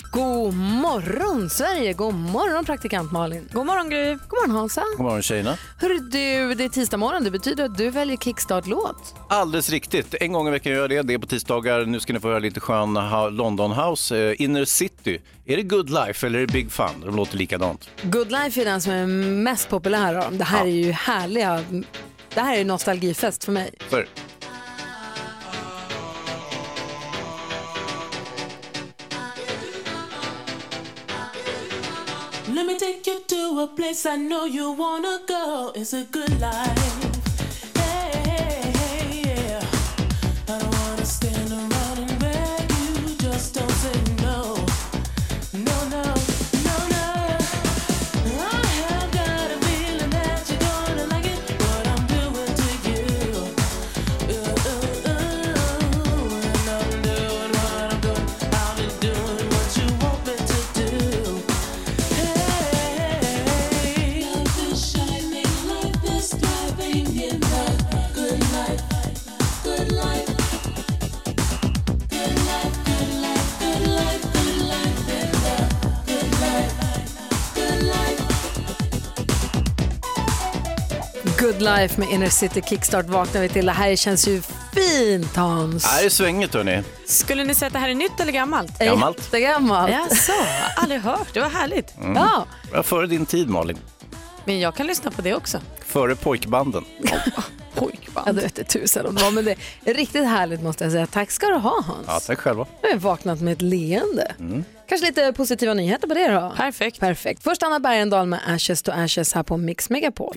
God morgon Sverige, god morgon praktikant Malin. God morgon Gry. God morgon Hansa. God morgon tjejerna. Hörru du, det är tisdag morgon. Det betyder att du väljer kickstart-låt. Alldeles riktigt. En gång i veckan gör jag det. Det är på tisdagar. Nu ska ni få höra lite skön London House. Eh, Inner City. Är det Good Life eller är det Big Fun? De låter likadant. Good Life är den som är mest populär av dem. Det här Ja. är ju härliga... Det här är nostalgifest för mig. För take you to a place I know you wanna go. It's a good life. Good Life med Inner City Kickstart vaknar vi till. Det här känns ju fint Hans. här är svänget hörni. Skulle ni säga att det här är nytt eller gammalt? Gammalt. Jättegammalt. Jaså, aldrig hört. Det var härligt. Ja. Ja, före din tid Malin. Men jag kan lyssna på det också. Före pojkbanden. Pojkband. Ja, det vete tusan om det var, men det är riktigt härligt måste jag säga. Tack ska du ha Hans. Ja, tack själva. Nu har jag vaknat med ett leende. Kanske lite positiva nyheter på det då? Perfekt. Perfekt. Först Anna Bergendahl med Ashes to Ashes här på Mix Megapol.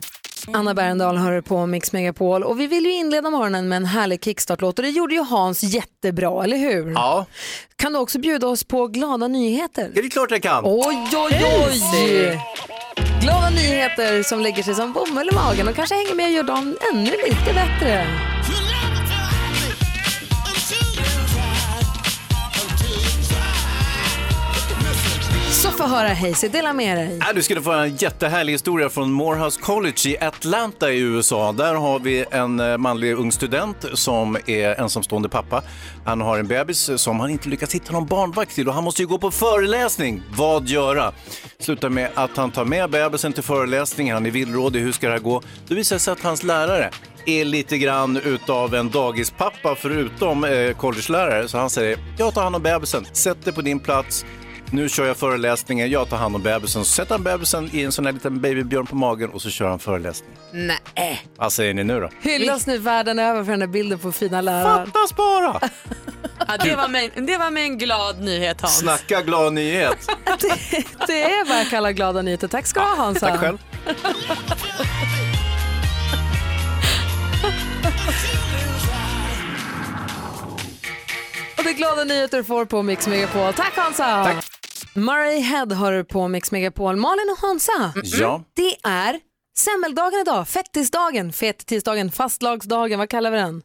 Anna Bergendahl hör på Mix Megapol och vi vill ju inleda morgonen med en härlig kickstart-låt och det gjorde ju Hans jättebra, eller hur? Ja, Kan du också bjuda oss på glada nyheter? är det klart jag kan. Oj, oj, oj! Glada nyheter som lägger sig som bomull i magen och kanske hänger med och gör dagen ännu lite bättre. Få höra Hayes, dela med dig. Ja, du skulle få en jättehärlig historia från Morehouse College i Atlanta i USA. Där har vi en eh, manlig ung student som är ensamstående pappa. Han har en bebis som han inte lyckats hitta någon barnvakt till och han måste ju gå på föreläsning. Vad göra? Slutar med att han tar med bebisen till föreläsningen. Han är villrådig. Hur ska det här gå? Det visar sig att hans lärare är lite grann utav en dagispappa förutom eh, collegelärare. Så han säger, jag tar hand om bebisen. Sätt dig på din plats. Nu kör jag föreläsningen, jag tar hand om bebisen. Så sätter han bebisen i en sån här liten babybjörn på magen och så kör han föreläsningen. Nej. Vad säger ni nu då? Hyllas nu världen över för den där bilden på fina lärare. Fattas bara! Ja, det, var med, det var med en glad nyhet Hans. Snacka glad nyhet. Det är vad jag kallar glada nyheter. Tack ska du ha Hansa. Tack själv. Och det är glada nyheter du får på Mix Megapol. Tack Hansa! Tack. Murray Head har du på Mix Megapol. Malin och Hansa, Ja. det är semmeldagen idag, fettisdagen, fettisdagen, fastlagsdagen, vad kallar vi den?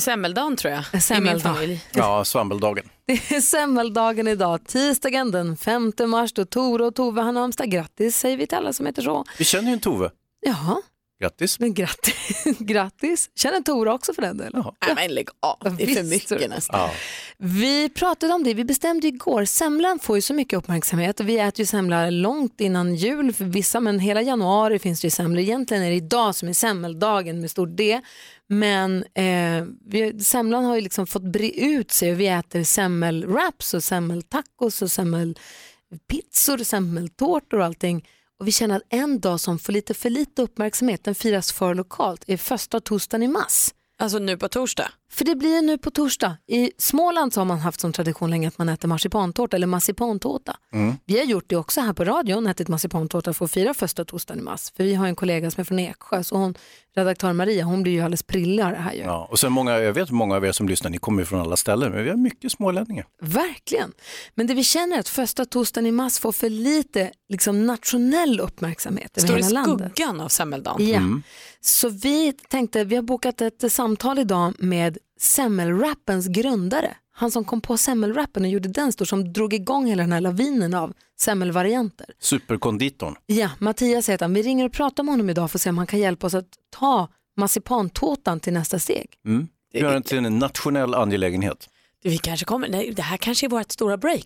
Semmeldagen tror jag. Semmeldag. Ja, svammeldagen. Det är semmeldagen idag, tisdagen den 5 mars då Tore och Tove har namnsdag. Grattis säger vi till alla som heter så. Vi känner ju en Tove. Ja, Grattis. men grattis. grattis. Känner Tore också för den delen? Nej, men lägg av. Det är för mycket nästan. Ja. Vi pratade om det, vi bestämde igår, semlan får ju så mycket uppmärksamhet och vi äter ju semla långt innan jul för vissa men hela januari finns det ju semlor. Egentligen är det idag som är semmeldagen med stort D. Men eh, vi, semlan har ju liksom fått bre ut sig och vi äter semmelwraps och semmeltacos och semmelpizzor, semmeltårtor och allting. Och vi känner att en dag som får lite för lite uppmärksamhet, den firas för lokalt, är första torsdagen i mars. Alltså nu på torsdag. För det blir nu på torsdag. I Småland så har man haft som tradition länge att man äter marsipantårta eller massipantårta. Vi har gjort det också här på radion, ätit massipantårta för att fira första torsdagen i mars. För vi har en kollega som är från Eksjö, så hon, redaktör Maria, hon blir ju alldeles prillig av det här ju. Ja, och sen många, jag vet många av er som lyssnar, ni kommer ju från alla ställen, men vi har mycket smålänningar. Verkligen. Men det vi känner är att första torsdagen i mars får för lite liksom, nationell uppmärksamhet över Står i hela landet. skuggan av semmeldagen. Ja. Så vi tänkte, vi har bokat ett samtal idag med semmelrappens grundare. Han som kom på semmelrappen och gjorde den stor, som drog igång hela den här lavinen av semmelvarianter. Superkonditorn. Ja, Mattias heter han. Vi ringer och pratar med honom idag för att se om han kan hjälpa oss att ta marsipantårtan till nästa steg. Mm. Gör den till en nationell angelägenhet. Vi kanske kommer, nej, det här kanske är vårt stora break.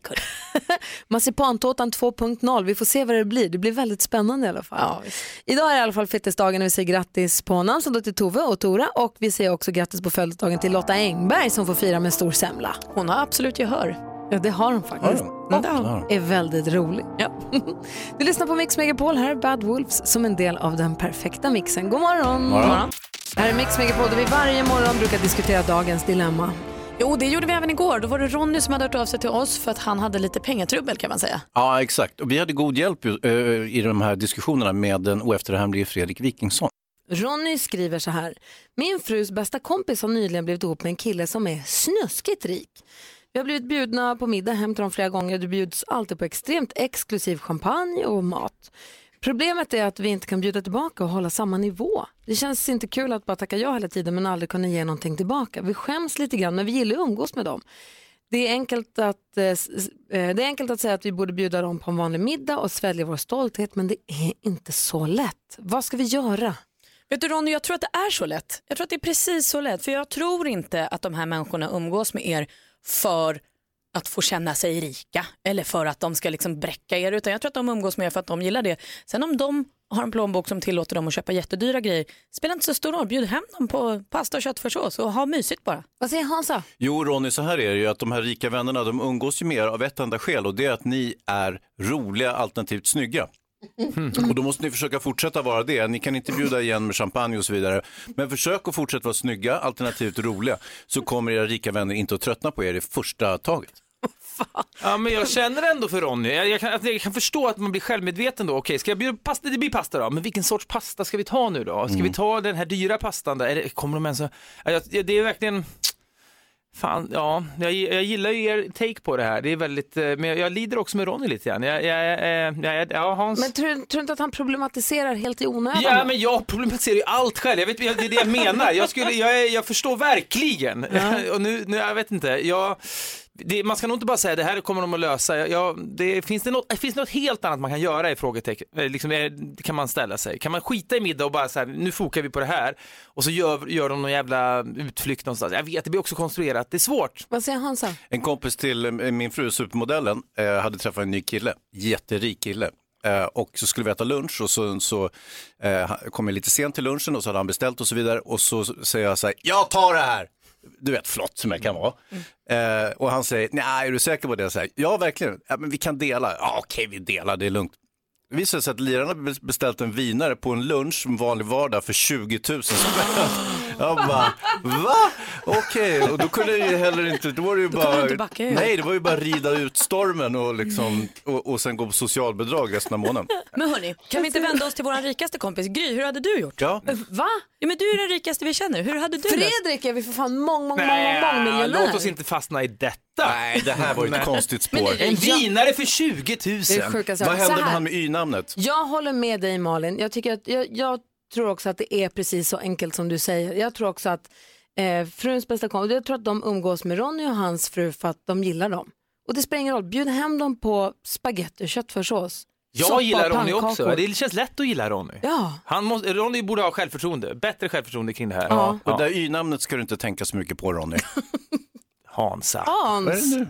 Marsipantårtan 2.0, vi får se vad det blir. Det blir väldigt spännande i alla fall. Ja. Idag är det i alla fall fettisdagen och vi säger grattis på namnsdagen till Tove och Tora och vi säger också grattis på födelsedagen till Lotta Engberg som får fira med stor semla. Hon har absolut gehör. Ja, det har hon faktiskt. Mm, det har hon. Och är väldigt rolig. Ja. Du lyssnar på Mix Megapol, här är Bad Wolves som en del av den perfekta mixen. God morgon! Morgon. Det här är Mix Megapol där vi varje morgon brukar diskutera dagens dilemma. Jo, det gjorde vi även igår. Då var det Ronny som hade hört av sig till oss för att han hade lite pengatrubbel kan man säga. Ja, exakt. Och vi hade god hjälp eh, i de här diskussionerna med den oefterhärmlige Fredrik Wikingsson. Ronny skriver så här. Min frus bästa kompis har nyligen blivit ihop med en kille som är snuskigt rik. Vi har blivit bjudna på middag hem till dem flera gånger. Det bjuds alltid på extremt exklusiv champagne och mat. Problemet är att vi inte kan bjuda tillbaka och hålla samma nivå. Det känns inte kul att bara tacka ja hela tiden men aldrig kunna ge någonting tillbaka. Vi skäms lite grann men vi gillar att umgås med dem. Det är, enkelt att, eh, eh, det är enkelt att säga att vi borde bjuda dem på en vanlig middag och svälja vår stolthet men det är inte så lätt. Vad ska vi göra? Vet du Ronny, jag tror att det är så lätt. Jag tror att det är precis så lätt. För jag tror inte att de här människorna umgås med er för att få känna sig rika eller för att de ska liksom bräcka er. Utan jag tror att de umgås med er för att de gillar det. Sen om de har en plånbok som tillåter dem att köpa jättedyra grejer spelar inte så stor roll. Bjud hem dem på pasta och köttfärssås och ha mysigt bara. Vad säger Hansa? Jo, Ronny, så här är det ju att de här rika vännerna, de umgås ju med er av ett enda skäl och det är att ni är roliga alternativt snygga. Och då måste ni försöka fortsätta vara det. Ni kan inte bjuda igen med champagne och så vidare. Men försök att fortsätta vara snygga, alternativt roliga, så kommer era rika vänner inte att tröttna på er i första taget. Ja, men jag känner ändå för Ronny. Jag, jag, kan, att jag kan förstå att man blir självmedveten då. Okej, ska jag bjuda pasta? Det blir pasta då. Men vilken sorts pasta ska vi ta nu då? Ska vi ta den här dyra pastan då? Eller kommer de ens att... Ja, jag- det är verkligen... Fan, ja, jag, jag gillar ju er take på det här. Det är väldigt, eh, men jag, jag lider också med Ronny lite grann. Jag, jag, jag, jag, ja, Hans... Men tror, tror du inte att han problematiserar helt i onödan? Ja, men jag problematiserar ju allt själv. Jag vet, det är det jag menar. Jag, skulle, jag, är- jag förstår verkligen. Och nu, nu, jag vet inte. Jag, det, man ska nog inte bara säga det här kommer de att lösa. Jag, det, finns, det något, finns det något helt annat man kan göra i frågetecken? Eh, Liksom, eh, kan man ställa sig? Kan man skita i middag och bara så här, nu fokar vi på det här och så gör, gör de någon jävla utflykt någonstans. Jag vet, det blir också konstruerat. Det är svårt. Vad säger Hansa? En kompis till eh, min fru, supermodellen, hade träffat en ny kille, jätterik kille. Eh, och så skulle vi äta lunch och så, så eh, kom jag lite sent till lunchen och så hade han beställt och så vidare. Och så säger jag så här, jag tar det här! Du vet, flott som jag kan vara. Eh, och han säger, nej, är du säker på det? Jag säger, ja, verkligen. Ja, men vi kan dela. Ja, okej, vi delar, det är lugnt. Det visade sig att lirarna beställt en vinare på en lunch en vanlig vardag för 20 000 spänn. Jag bara, va? Okej, och då kunde jag ju heller inte, då var det ju du bara, inte backa ur. nej det var ju bara rida ut stormen och, liksom, och, och sen gå på socialbidrag resten av månaden. Men hörni, kan vi inte vända oss till vår rikaste kompis Gry? Hur hade du gjort? Ja, Va? Ja, men du är den rikaste vi känner. Hur hade du? Fredrik är vi för fan mång, mång, mång, Nej, mång, miljonär. låt oss inte fastna i detta. Nej det här var ju ett konstigt spår. En vinare för 20 000. Det är sjuka saker. Vad Så hände med här, han med y-namnet? Jag håller med dig Malin. Jag, tycker att, jag, jag tror också att det är precis så enkelt som du säger. Jag tror också att eh, fruns bästa kompis, jag tror att de umgås med Ronny och hans fru för att de gillar dem. Och det spelar ingen roll, bjud hem dem på spaghetti och köttfärssås. Jag soppa gillar Ronny också. pannkakor. Det känns lätt att gilla Ronny. Ja. Han måste, Ronny borde ha självförtroende, bättre självförtroende kring det här. Ja. Och det där y-namnet ska du inte tänka så mycket på Ronny. Hansa. Vad är det Hans, nu?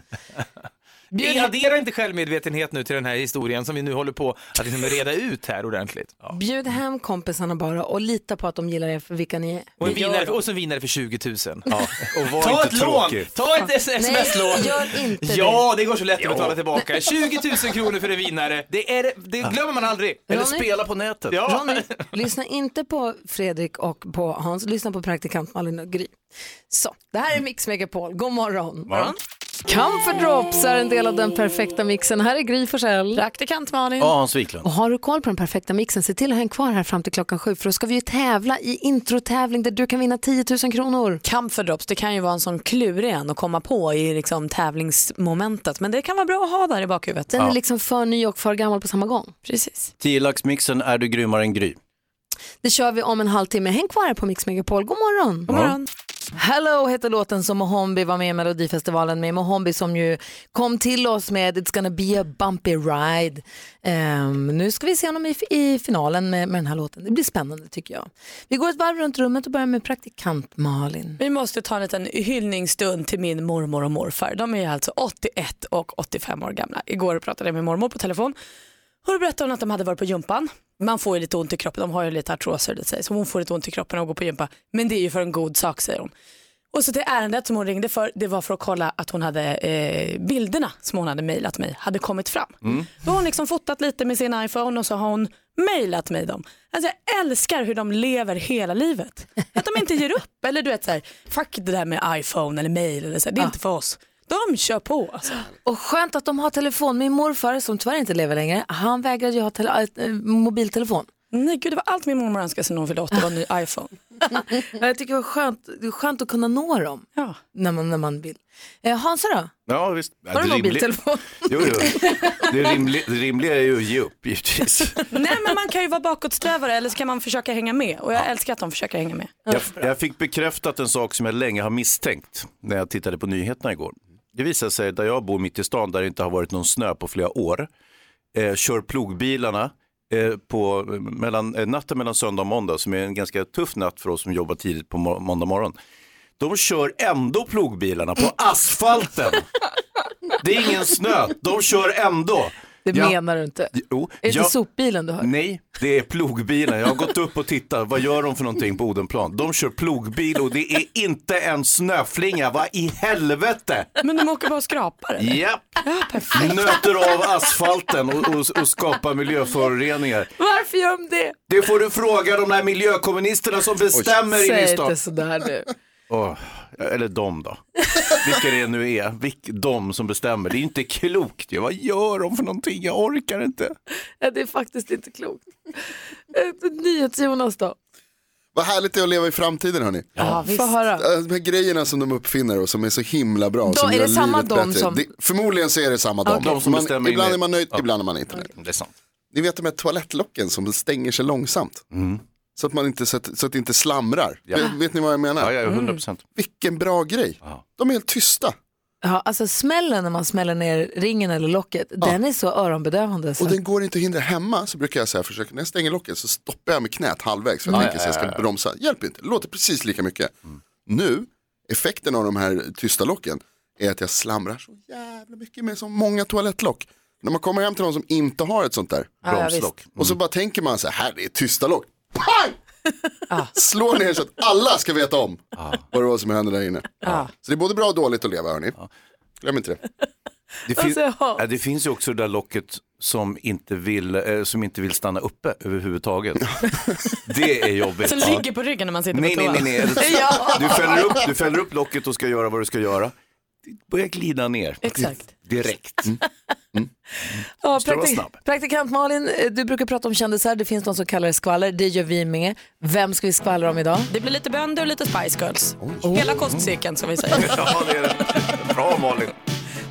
Bjud- Addera inte självmedvetenhet nu till den här historien som vi nu håller på att liksom reda ut här ordentligt. Bjud hem kompisarna bara och lita på att de gillar er för vilka ni är. Och, en vinare, och så en vinnare för 20 000. Ja. Och var Ta inte ett lån! tråkig. Ta ett sms-lån! Nej, gör inte det. Ja, det går så lätt att betala tillbaka. 20 000 kronor för en vinnare. Det, är, det glömmer man aldrig. Eller Ronny? spela på nätet. Ja. Ronny, lyssna inte på Fredrik och på Hans, lyssna på praktikant Malin och Gry. Så, det här är Mix Megapol, god morgon. Morgon. Comfort Drops är en del av den perfekta mixen. Här är Gry Forssell. Praktikant Malin. Ja, Hans Wiklund. Och har du koll på den perfekta mixen, se till att hänga kvar här fram till klockan sju för då ska vi ju tävla i introtävling där du kan vinna 10 000 kronor. Camphor drops, det kan ju vara en sån klurig en att komma på i liksom tävlingsmomentet. Men det kan vara bra att ha där i bakhuvudet. Den är liksom för ny och för gammal på samma gång. Precis. 10-laxmixen är du grymmare än Gry. Det kör vi om en halvtimme. Häng kvar här på Mix Megapol. God morgon! God morgon. Hello heter låten som Mohombi var med i Melodifestivalen med. Mohombi som ju kom till oss med It's gonna be a bumpy ride. Um, nu ska vi se honom i, i finalen med, med den här låten. Det blir spännande tycker jag. Vi går ett varv runt rummet och börjar med praktikant Malin. Vi måste ta en liten hyllningsstund till min mormor och morfar. De är alltså 81 och 85 år gamla. Igår pratade jag med mormor på telefon. Hon berättade hon att de hade varit på gympan. Man får ju lite ont i kroppen, de har ju lite artroser i sig, så hon får lite ont i kroppen och går på gympa. Men det är ju för en god sak säger hon. Och så till ärendet som hon ringde för, det var för att kolla att hon hade eh, bilderna som hon hade mejlat mig hade kommit fram. Då har hon liksom fotat lite med sin iPhone och så har hon mejlat mig dem. Alltså jag älskar hur de lever hela livet. Att de inte ger upp. Eller du vet så här, fuck det där med iPhone eller här, det är inte för oss. De kör på alltså. Och skönt att de har telefon. Min morfar som tyvärr inte lever längre, han vägrade ju ha tele- äh, mobiltelefon. Nej gud det var allt min mormor önskade sig när hon fyllde 80 var en ny iPhone. Jag tycker det var skönt, det är skönt att kunna nå dem Ja. när, man, när man vill. Eh, Hansa då? Ja, visst. Ja, Har du mobiltelefon? Jo, jo. Det, rimliga, det rimliga är ju att ge upp givetvis. Nej men man kan ju vara bakåtsträvare eller så kan man försöka hänga med och jag älskar att de försöker hänga med. Jag, jag fick bekräftat en sak som jag länge har misstänkt när jag tittade på nyheterna igår. Det visar sig där jag bor mitt i stan där det inte har varit någon snö på flera år. Eh, kör plogbilarna eh, på mellan, eh, natten mellan söndag och måndag som är en ganska tuff natt för oss som jobbar tidigt på mo- måndag morgon. De kör ändå plogbilarna på asfalten. Det är ingen snö, de kör ändå. Det Ja. menar du inte. Jo, Är det jag- sopbilen du har? Nej, det är plogbilen. Jag har gått upp och tittat. Vad gör de för någonting på Odenplan? De kör plogbil och det är inte en snöflinga. Vad i helvete? Men de åker bara och skrapar eller? Japp. Nöter av asfalten och, och, och skapar miljöföroreningar. Varför gör de det? Det får du fråga de där miljökommunisterna som bestämmer inne i Säg stan. inte sådär nu. Åh, eller de då. Vilka det nu är. Vilk, de som bestämmer. Det är inte klokt. Vad gör de för någonting? Jag orkar inte. Ja, det är faktiskt inte klokt. Eh, NyhetsJonas då? Vad härligt det är att leva i framtiden hörni. Ja, Få höra. Äh, De här grejerna som de uppfinner och som är så himla bra. Då som är det samma dom som- Det, förmodligen så är det samma dom. De som man, bestämmer ibland är man nöjd, Ja. ibland är man inte nöjd. Det är sant. Ni vet de här toalettlocken som stänger sig långsamt. Så, att man inte, så, att, så att det inte slamrar. Ja. Vet, vet ni vad jag menar? Ja, ja, 100 procent. Vilken bra grej. Ja. De är helt tysta. Ja, alltså smällen när man smäller ner ringen eller locket, den är så öronbedövande. Så. Och den går inte att hindra hemma så brukar jag säga, försöka, när jag stänger locket så stoppar jag med knät halvvägs för jag tänker så jag ska bromsa. Hjälper inte, det låter precis lika mycket. Nu, effekten av de här tysta locken är att jag slamrar så jävla mycket mer som många toalettlock. När man kommer hem till någon som inte har ett sånt där Ja, ja, Bromslock. och så bara tänker man så här, här det är tysta lock. Pang! Slår ner så att alla ska veta om vad det var som hände där inne. Så det är både bra och dåligt att leva hörni. Glöm inte det. Det, fin- Alltså, ja. det finns ju också det där locket som inte vill, eh, som inte vill stanna uppe överhuvudtaget. det är jobbigt. Som ligger på ryggen när man sitter Nej, på nej, toa. nej. nej. Du, fäller upp, du fäller upp locket och ska göra vad du ska göra. Börjar glida ner. Exakt. Direkt. Ja, Ska vara praktik- praktikant Malin, eh, du brukar prata om kändisar, det finns de som kallar det skvaller, det gör vi med. Vem ska vi skvallra om idag? Det blir lite bönder och lite Spice Girls. Hela kostcirkeln som vi säger. Ja, det är det. Bra Malin.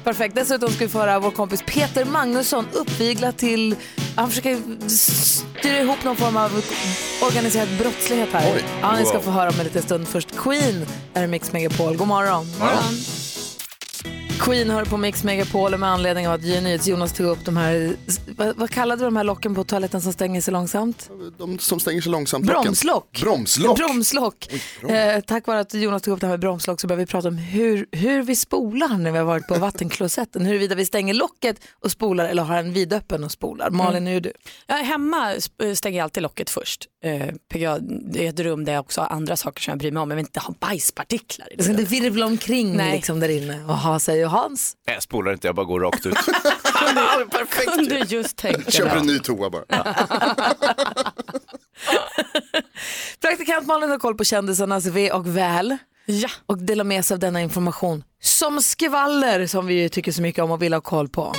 Perfekt, dessutom ska vi få höra vår kompis Peter Magnusson uppvigla till, han försöker styra ihop någon form av organiserad brottslighet här. Oj. Ja, ni ska få höra om en liten stund. Först Queen, där är Mix Megapol. God morgon. Queen hör på Mix Megapol med anledning av att Jonas tog upp de här, vad, vad kallade du de här locken på toaletten som stänger sig långsamt? De som stänger sig långsamt. locken. Bromslock. Bromslock. Bromslock. Eh, tack vare att Jonas tog upp det här med bromslock så börjar vi prata om hur, hur vi spolar när vi har varit på vattenklosetten. Huruvida vi stänger locket och spolar eller har en vidöppen och spolar. Malin, hur är du? Ja, hemma stänger jag alltid locket först. Eh, det är ett rum där jag också har andra saker som jag bryr mig om. Jag vill inte ha bajspartiklar i Det ska det. inte virvla omkring Nej. liksom där inne och ha sig. Och Hans? Nej, Jag spolar inte, jag bara går rakt ut. Kunde just tänka Köper en ny toa bara. Praktikant Malin har koll på kändisarnas ve och väl. Ja. Och delar med sig av denna information som skvaller som vi tycker så mycket om och vill ha koll på.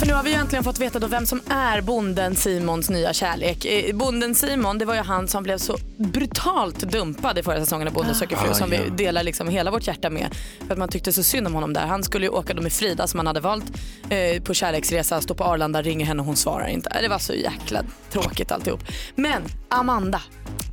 För nu har vi ju äntligen fått veta då vem som är bonden Simons nya kärlek. Eh, Bonden Simon, det var ju han som blev så brutalt dumpad i förra säsongen av Bonden söker fru Ah, som ja. vi delar liksom hela vårt hjärta med. För att man tyckte så synd om honom där. Han skulle ju åka då med Frida som han hade valt eh, på kärleksresa, stå på Arlanda, ringer henne och hon svarar inte. Det var så jäkla tråkigt alltihop. Men Amanda,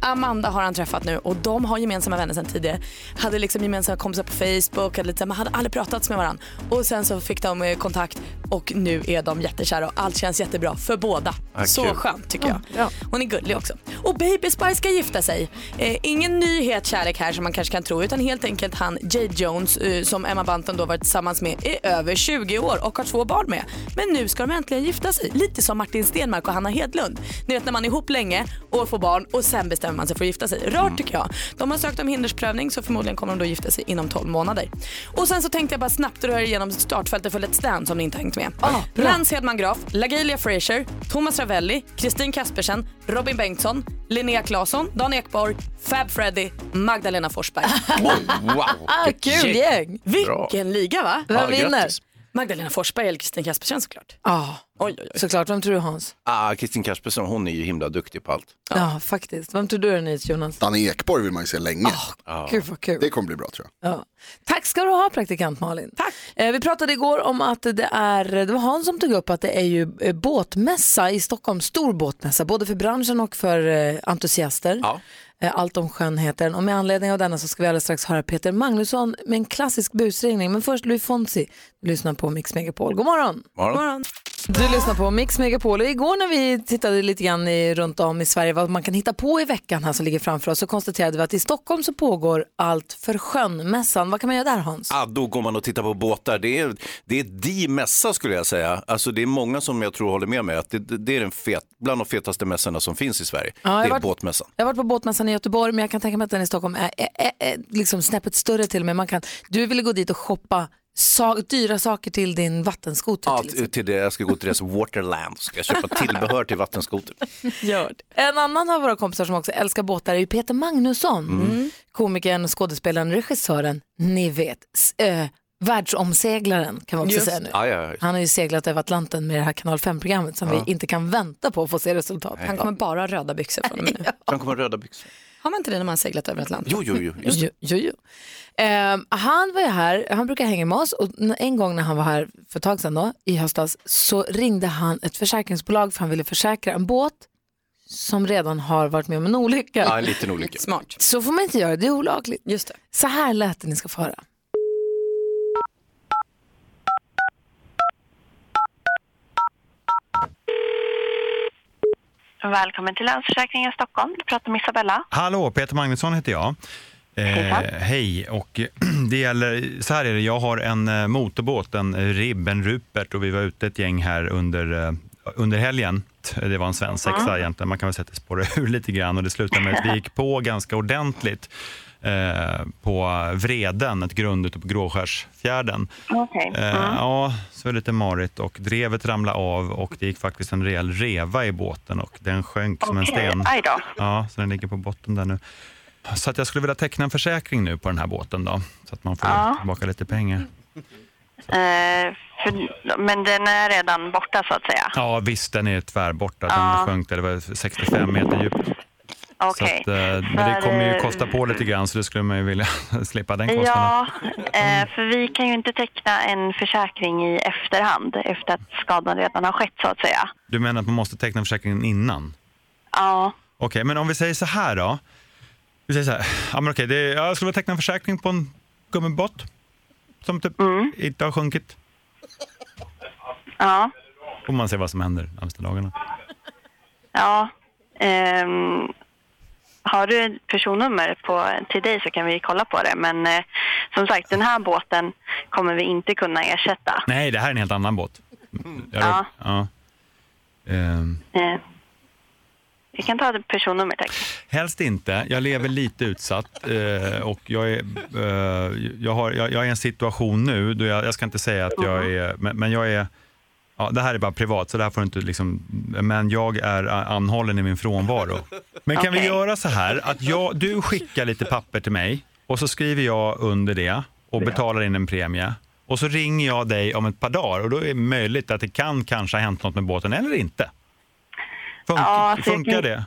Amanda har han träffat nu och de har gemensamma vänner sedan tidigare. Hade liksom gemensamma kompisar på Facebook, hade lite, man hade aldrig pratat med varandra. Och sen så fick de eh, kontakt och nu är de jättekära och allt känns jättebra för båda. Ah, så kul. skönt tycker jag. Hon är gullig också. Och Baby Spice ska gifta sig. Eh, ingen nyhet kärlek här som man kanske kan tro utan helt enkelt han Jay Jones eh, som Emma Bunton då varit tillsammans med i över 20 år och har två barn med. Men nu ska de äntligen gifta sig. Lite som Martin Stenmark och Hanna Hedlund. Ni vet när man är ihop länge och får barn och sen bestämmer man sig för att gifta sig. Rart tycker jag. De har sökt om hindersprövning så förmodligen kommer de då gifta sig inom 12 månader. Och sen så tänkte jag bara snabbt röra igenom startfältet för Let's Dance om ni inte hängt med. Lance Hedman Graf, LaGalia Frazier, Thomas Ravelli, Kristin Kaspersen, Robin Bengtsson, Linnea Claesson, Dan Ekborg, Fab Freddy, Magdalena Forsberg. Wow, Ah, kul gäng! Vilken liga va? Vem Ja, vinner? grattis. Magdalena Forsberg eller Kristin Kaspersen såklart. Ja, Oj, oj, oj. såklart. Vem tror du Hans? Ah, Kristin Kaspersen, hon är ju himla duktig på allt. Ja, faktiskt. Vem tror du är nyhets Jonas? Danne Ekborg vill man ju se länge. Gud vad kul. Det kommer bli bra tror jag. Ja. Tack ska du ha praktikant Malin. Tack. Eh, vi pratade igår om att det är, det var Hans som tog upp att det är ju eh, båtmässa i Stockholm, stor båtmässa, både för branschen och för eh, entusiaster. Ja. Eh, Allt om skönheten och med anledning av denna så ska vi alldeles strax höra Peter Magnusson med en klassisk busringning. Men först Louis Fonsi, du lyssnar på Mix Megapol. God morgon! Morgon. Morgon. Du lyssnar på Mix Megapol och igår när vi tittade lite grann i, runt om i Sverige vad man kan hitta på i veckan här som ligger framför oss så konstaterade vi att i Stockholm så pågår Allt för sjön-mässan. Vad kan man göra där Hans? Ah, då går man och tittar på båtar. Det är, det är di mässa skulle jag säga. Alltså, det är många som jag tror håller med mig att det, det är den fet, bland de fetaste mässorna som finns i Sverige. har det är varit- båtmässan. Jag har varit på båtmässan i Göteborg men jag kan tänka mig att den i Stockholm är, är, är, är liksom snäppet större till och med. Man kan, du ville gå dit och shoppa sa, dyra saker till din vattenskoter. Ja, till till det, jag ska gå till deras Waterland. Ska jag köpa tillbehör till vattenskoter. Gör det. En annan av våra kompisar som också älskar båtar är ju Peter Magnusson. Komikern, skådespelaren, regissören, ni vet, s- äh, världsomseglaren kan man också Just säga nu. Ja, ja, ja. Han har ju seglat över Atlanten med det här kanal 5-programmet som vi inte kan vänta på att få se resultat. Han kommer bara röda byxor från och med nu. Han kommer röda byxor. Har man inte det när man har seglat över Atlanten? Jo, jo, jo. Just. Jo, jo, jo. Ehm, han var ju här, han brukar hänga med oss och en gång när han var här för ett tag sedan då, i höstas så ringde han ett försäkringsbolag för han ville försäkra en båt som redan har varit med om en olycka. Ja, en liten olycka. Smart. Så får man inte göra, det är olagligt. Just det. Så här lät det ni ska få höra. Välkommen till Länsförsäkringen Stockholm. Du pratar med Isabella. Hallå, Peter Magnusson heter jag. Eh, hej, och det gäller, så här är det, jag har en eh, motorbåt, en ribb, en Rupert och vi var ute ett gäng här under, eh, under helgen. Det var en svensexa egentligen, man kan väl säga att det spårade ur lite grann och det slutade med att vi gick på ganska ordentligt eh, på Vreden, ett grund ute på Gråskärsfjärden. Okej. Eh, Ja, så var det lite marigt och drevet ramlade av och det gick faktiskt en rejäl reva i båten och den sjönk som en sten. Ja, så den ligger på botten där nu. Så att jag skulle vilja teckna en försäkring nu på den här båten då, så att man får Ja. tillbaka lite pengar. Eh, för, men den är redan borta så att säga. Ja, visst, den är tvärborta. Den Ja. sjönk det var 65 meter djupt. Så Okej. att, eh, men det kommer ju eh, kosta på lite grann, så det skulle man ju vilja slippa den kostnaden. Ja, eh, för vi kan ju inte teckna en försäkring i efterhand efter att skadan redan har skett så att säga. Du menar att man måste teckna försäkringen innan? Ja, Okej, men om vi säger så här då. Vi säger så här, ja, men okej, det, jag skulle vilja teckna en försäkring på en gummibåt. som typ inte har sjunkit. Ja, Får man se vad som händer de närmaste dagarna. ja. Ehm, har du ett personnummer på, till dig så kan vi kolla på det. Men eh, som sagt, den här båten kommer vi inte kunna ersätta. Nej, det här är en helt annan båt. Jag Ja. ja. Ehm, Eh, vi kan ta ett personnummer, tack. Helst inte. Jag lever lite utsatt eh, och jag är, eh, jag, har, jag, jag är i en situation nu, då jag, jag ska inte säga att jag är, men, men jag är, ja, det här är bara privat så det här får du inte liksom, men jag är anhållen i min frånvaro. Men kan vi Okej. göra så här att jag, du skickar lite papper till mig och så skriver jag under det och betalar in en premie. Och så ringer jag dig om ett par dagar och då är det möjligt att det kan kanske ha hänt något med båten eller inte. Fun- Ja, funkar det?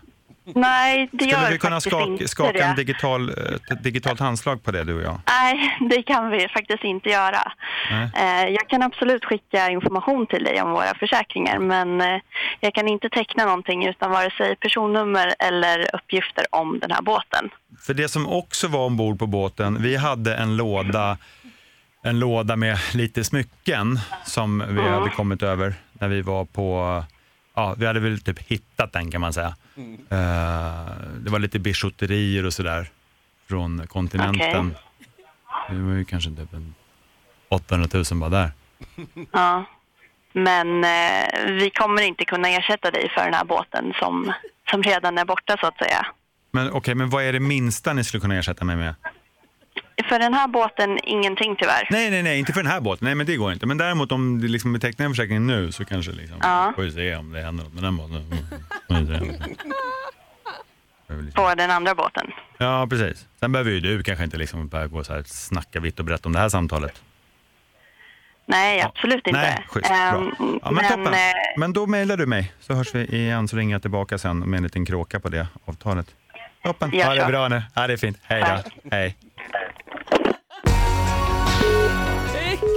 Nej, det Skulle gör vi kunna skaka, inte skaka det. en digital, eh, ett digitalt handslag på det, du och jag? Nej, det kan vi faktiskt inte göra. Nej. Eh, Jag kan absolut skicka information till dig om våra försäkringar men eh, jag kan inte teckna någonting utan vare sig personnummer eller uppgifter om den här båten. För det som också var ombord på båten, vi hade en låda, en låda med lite smycken som vi hade kommit över när vi var på, ja, vi hade väl typ hittat den kan man säga. Eh, det var lite bijouterier och sådär från kontinenten. Det var ju kanske typ en 800 000 bara där. Ja. Men eh, vi kommer inte kunna ersätta dig för den här båten som, som redan är borta så att säga. Men okej, men vad är det minsta ni skulle kunna ersätta mig med? För den här båten, ingenting tyvärr. Nej, nej, nej, inte för den här båten. Nej, men det går inte. Men däremot om det liksom betecknar en försäkring nu så kanske liksom, Ja. får vi se om det händer något med den båten. Mm, se. På den andra båten. Ja, precis. Sen behöver ju du kanske inte liksom börja gå så här, snacka vitt och brett om det här samtalet. Nej, absolut inte. Nej, schysst. Bra. Ehm, Ja, men, men eh, Men då mejlar du mig så hörs vi igen så ringer jag tillbaka sen med en liten kråka på det avtalet. Toppen. Ha det så. bra nu. Ja, det är fint. Hej då. Hej.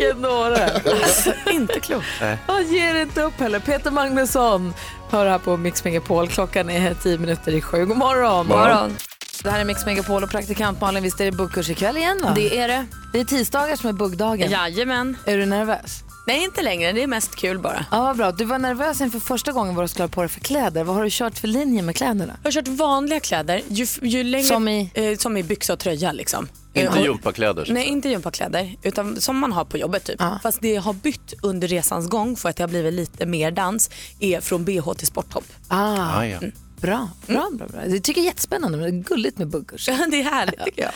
Vilken dåre! Alltså, inte klokt. Han ger inte upp heller. Peter Magnusson hör här på Mix Megapol. Klockan är tio minuter i sju. God morgon! Morgon. Det här är Mix Megapol och praktikant Malin. Visst är det buggkurs ikväll igen va? Det är det. Det är tisdagar som är buggdagen. Jajamän. Är du nervös? Nej, inte längre. Det är mest kul bara. Ja, vad bra. Du var nervös inför första gången vad du skulle ha på dig för kläder. Vad har du kört för linje med kläderna? Jag har kört vanliga kläder. Ju, ju längre, Som i? Eh, som i byxa och tröja liksom. Inte Eh, gympakläder. Nej, inte gympakläder, utan som man har på jobbet typ. Ja. Fast det jag har bytt under resans gång för att det har blivit lite mer dans är från bh till sporttopp. Ah, Ah, ja. bra, bra, bra, bra. Jag tycker det är jättespännande, men det är gulligt med buggkurs. det är härligt tycker jag.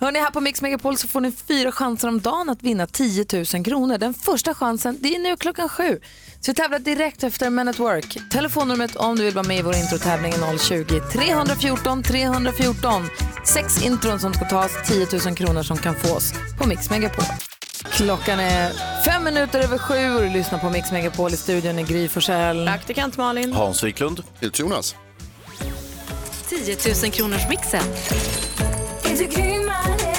Hörrni, här på Mix Megapol så får ni fyra chanser om dagen att vinna 10 000 kronor. Den första chansen, det är nu klockan sju. Så vi tävlar direkt efter Men at Work. Telefonnumret om du vill vara med i vår introtävling är 020-314 314. Sex intron som ska tas, 10 000 kronor som kan fås på Mix Megapol. Klockan är fem minuter över sju och du lyssnar på Mix Megapol i studion i Gry Forssell. Praktikant Malin. Hans Wiklund. Jonas. 10 000 kronors mixen. I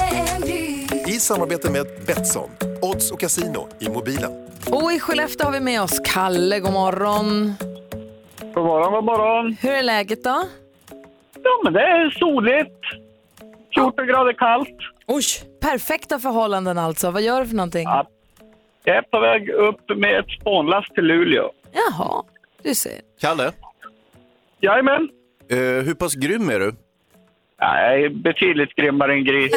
samarbete med Betsson, odds och casino i mobilen. Och i Skellefteå har vi med oss Kalle, god morgon. God morgon, god morgon. Hur är läget då? Ja, men det är soligt. 14 grader kallt. Oj! Perfekta förhållanden alltså. Vad gör du för någonting? Ja. Jag är på väg upp med ett spånlast till Luleå. Jaha, du ser. Kalle, Jajamän. eh, hur pass grym är du? Är betydligt grymmare än Gry.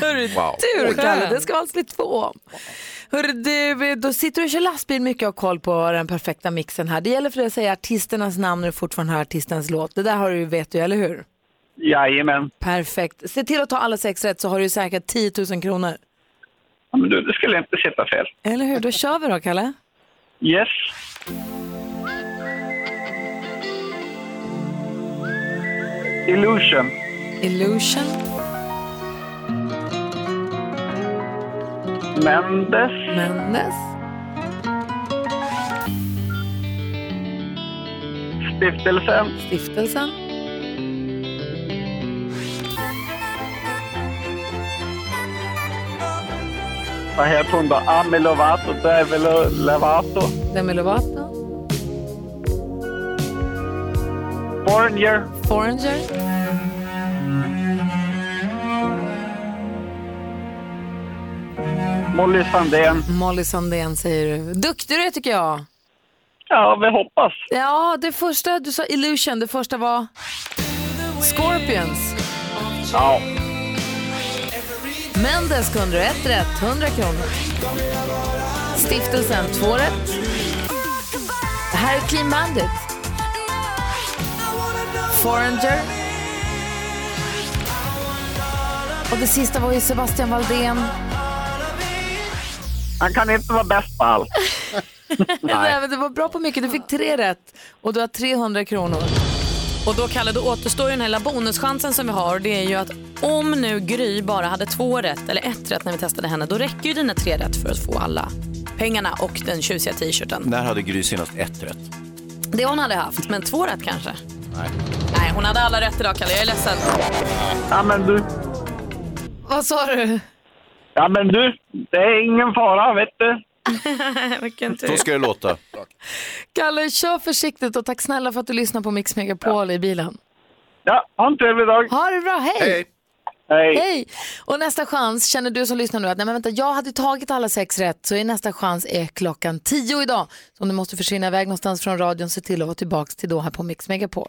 Hörru Wow. du Kalle, det ska alls bli två om. Hörru du, då sitter du och kör lastbil mycket och har koll på den perfekta mixen här. Det gäller för dig att säga artisternas namn när du fortfarande hör artistens låt. Det där har du, vet du, eller hur? Jajamän. Perfekt. Se till att ta alla sex rätt så har du säkert 10 000 kronor. Ja, men du, det skulle inte sitta fel. Eller hur? Då kör vi då, Kalle. Yes. Illusion. Illusion. Mendes. Mendes. Stiftelsen. Stiftelsen. Vad heter hon då? Ami Lovato. Demi Lovato. Demi Lovato. Foreigner. Foreigner. Molly Sandén. Molly Sandén säger du. Duktig du är tycker jag. Ja, vi hoppas. Ja, det första du sa Illusion, det första var Scorpions. Ja. Mendes kunde du ett rätt, 100 kronor. Stiftelsen, två rätt. Det här är Clean Bandit. Foreigner. Och det sista var ju Sebastian Valdén. Han kan inte vara bäst på allt. Nej. men det var bra på mycket. Du fick tre rätt och du har 300 kronor. Och då Kalle, då återstår ju den här lilla bonuschansen som vi har. Det är ju att om nu Gry bara hade två rätt eller ett rätt när vi testade henne, då räcker ju dina tre rätt för att få alla pengarna och den tjusiga t-shirten. När hade Gry senast ett rätt? Det hon hade haft, men två rätt kanske. Nej. Nej, hon hade alla rätt idag Kalle, jag är ledsen. Ja, men du. Vad sa du? Ja, men du. Det är ingen fara, vet du. Vilken Så ska det låta. Kalle, kör försiktigt och tack snälla för att du lyssnar på Mix Megapol i bilen. Ja, ha en trevlig dag. Ha det bra, hej! Hej. Hej. Hej! Och nästa chans, känner du som lyssnar nu att nej men vänta, jag hade tagit alla sex rätt, så är nästa chans är klockan tio idag. Så om du måste försvinna iväg någonstans från radion, se till att vara tillbaka till då här på Mix Megapol.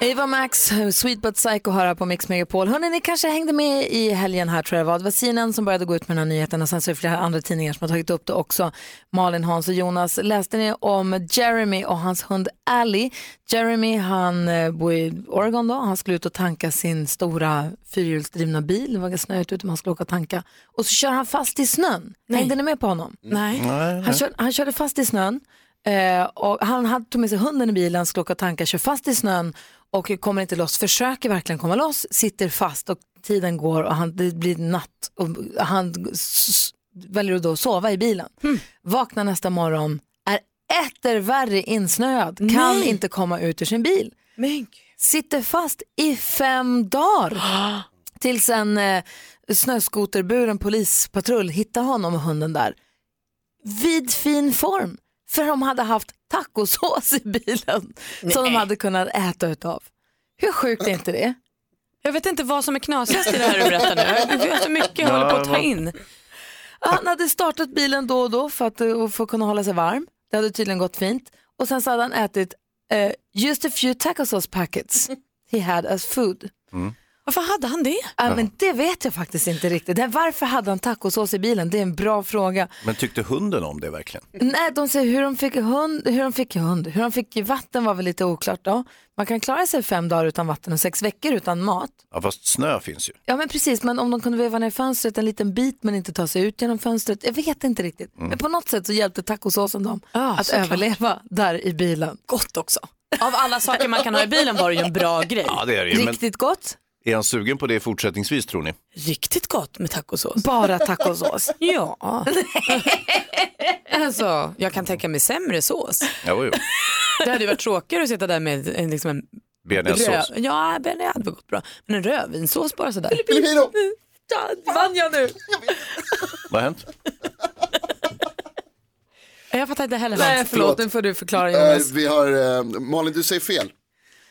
Ava Max, Sweet But Psycho hör här på Mix Megapol. Hörrni, ni kanske hängde med i helgen här tror jag var. Det var CNN som började gå ut med den här nyheten och sen så är det flera andra tidningar som har tagit upp det också. Malin, Hans och Jonas. Läste ni om Jeremy och hans hund Ally? Jeremy han eh, bor i Oregon då. Han skulle ut och tanka sin stora fyrhjulsdrivna bil. Det var ganska snöigt ute men han skulle åka och tanka. Och så kör han fast i snön. Hängde ni med på honom? Nej. Han, kör, han körde fast i snön eh, och han hade, tog med sig hunden i bilen, skulle åka och tanka, kör fast i snön och kommer inte loss, försöker verkligen komma loss, sitter fast och tiden går och han, det blir natt och han väljer då att sova i bilen. Vaknar nästa morgon, är etter värre insnöad, kan Nej. inte komma ut ur sin bil. Men Sitter fast i fem dagar. Tills en eh, snöskoterburen polispatrull hittar honom och hunden där. Vid fin form. För de hade haft tacosås i bilen som de hade kunnat äta utav. Hur sjukt är inte det? Jag vet inte vad som är knasigast i det här du berättar nu. Det är så mycket jag håller på att ta in. Han hade startat bilen då och då för att, eh, för att kunna hålla sig varm. Det hade tydligen gått fint. Och sen så hade han ätit eh, just a few taco sauce packets he had as food. Varför hade han det? Ja, men det vet jag faktiskt inte riktigt. Det- Varför hade han tacosås i bilen? Det är en bra fråga. Men tyckte hunden om det verkligen? Nej, de säger hur de fick hund, hur de fick hund, hur de fick vatten var väl lite oklart då. Man kan klara sig fem dagar utan vatten och sex veckor utan mat. Ja, fast snö finns ju. Ja men precis, men om de kunde veva ner fönstret en liten bit men inte ta sig ut genom fönstret. Jag vet inte riktigt. Men på något sätt så hjälpte tacosåsen dem att såklart. överleva där i bilen. Gott också. Av alla saker man kan ha i bilen var det ju en bra grej. Ja, det är det ju. Men Riktigt gott. Är han sugen på det fortsättningsvis tror ni? Riktigt gott med tacosås. Bara tacosås. Ja. alltså, jag kan tänka mig sämre sås. Jo, jo. Det hade ju varit tråkigare att sitta där med en, liksom en Bearnaisesås. Ja, bearnaise hade gått bra. Men en rödvinssås bara sådär. Filipino! Ja, vann jag nu? Vad har hänt? Jag fattar inte heller. Nej förlåt, nu får du förklara Eh, vi har, eh, Malin du säger fel.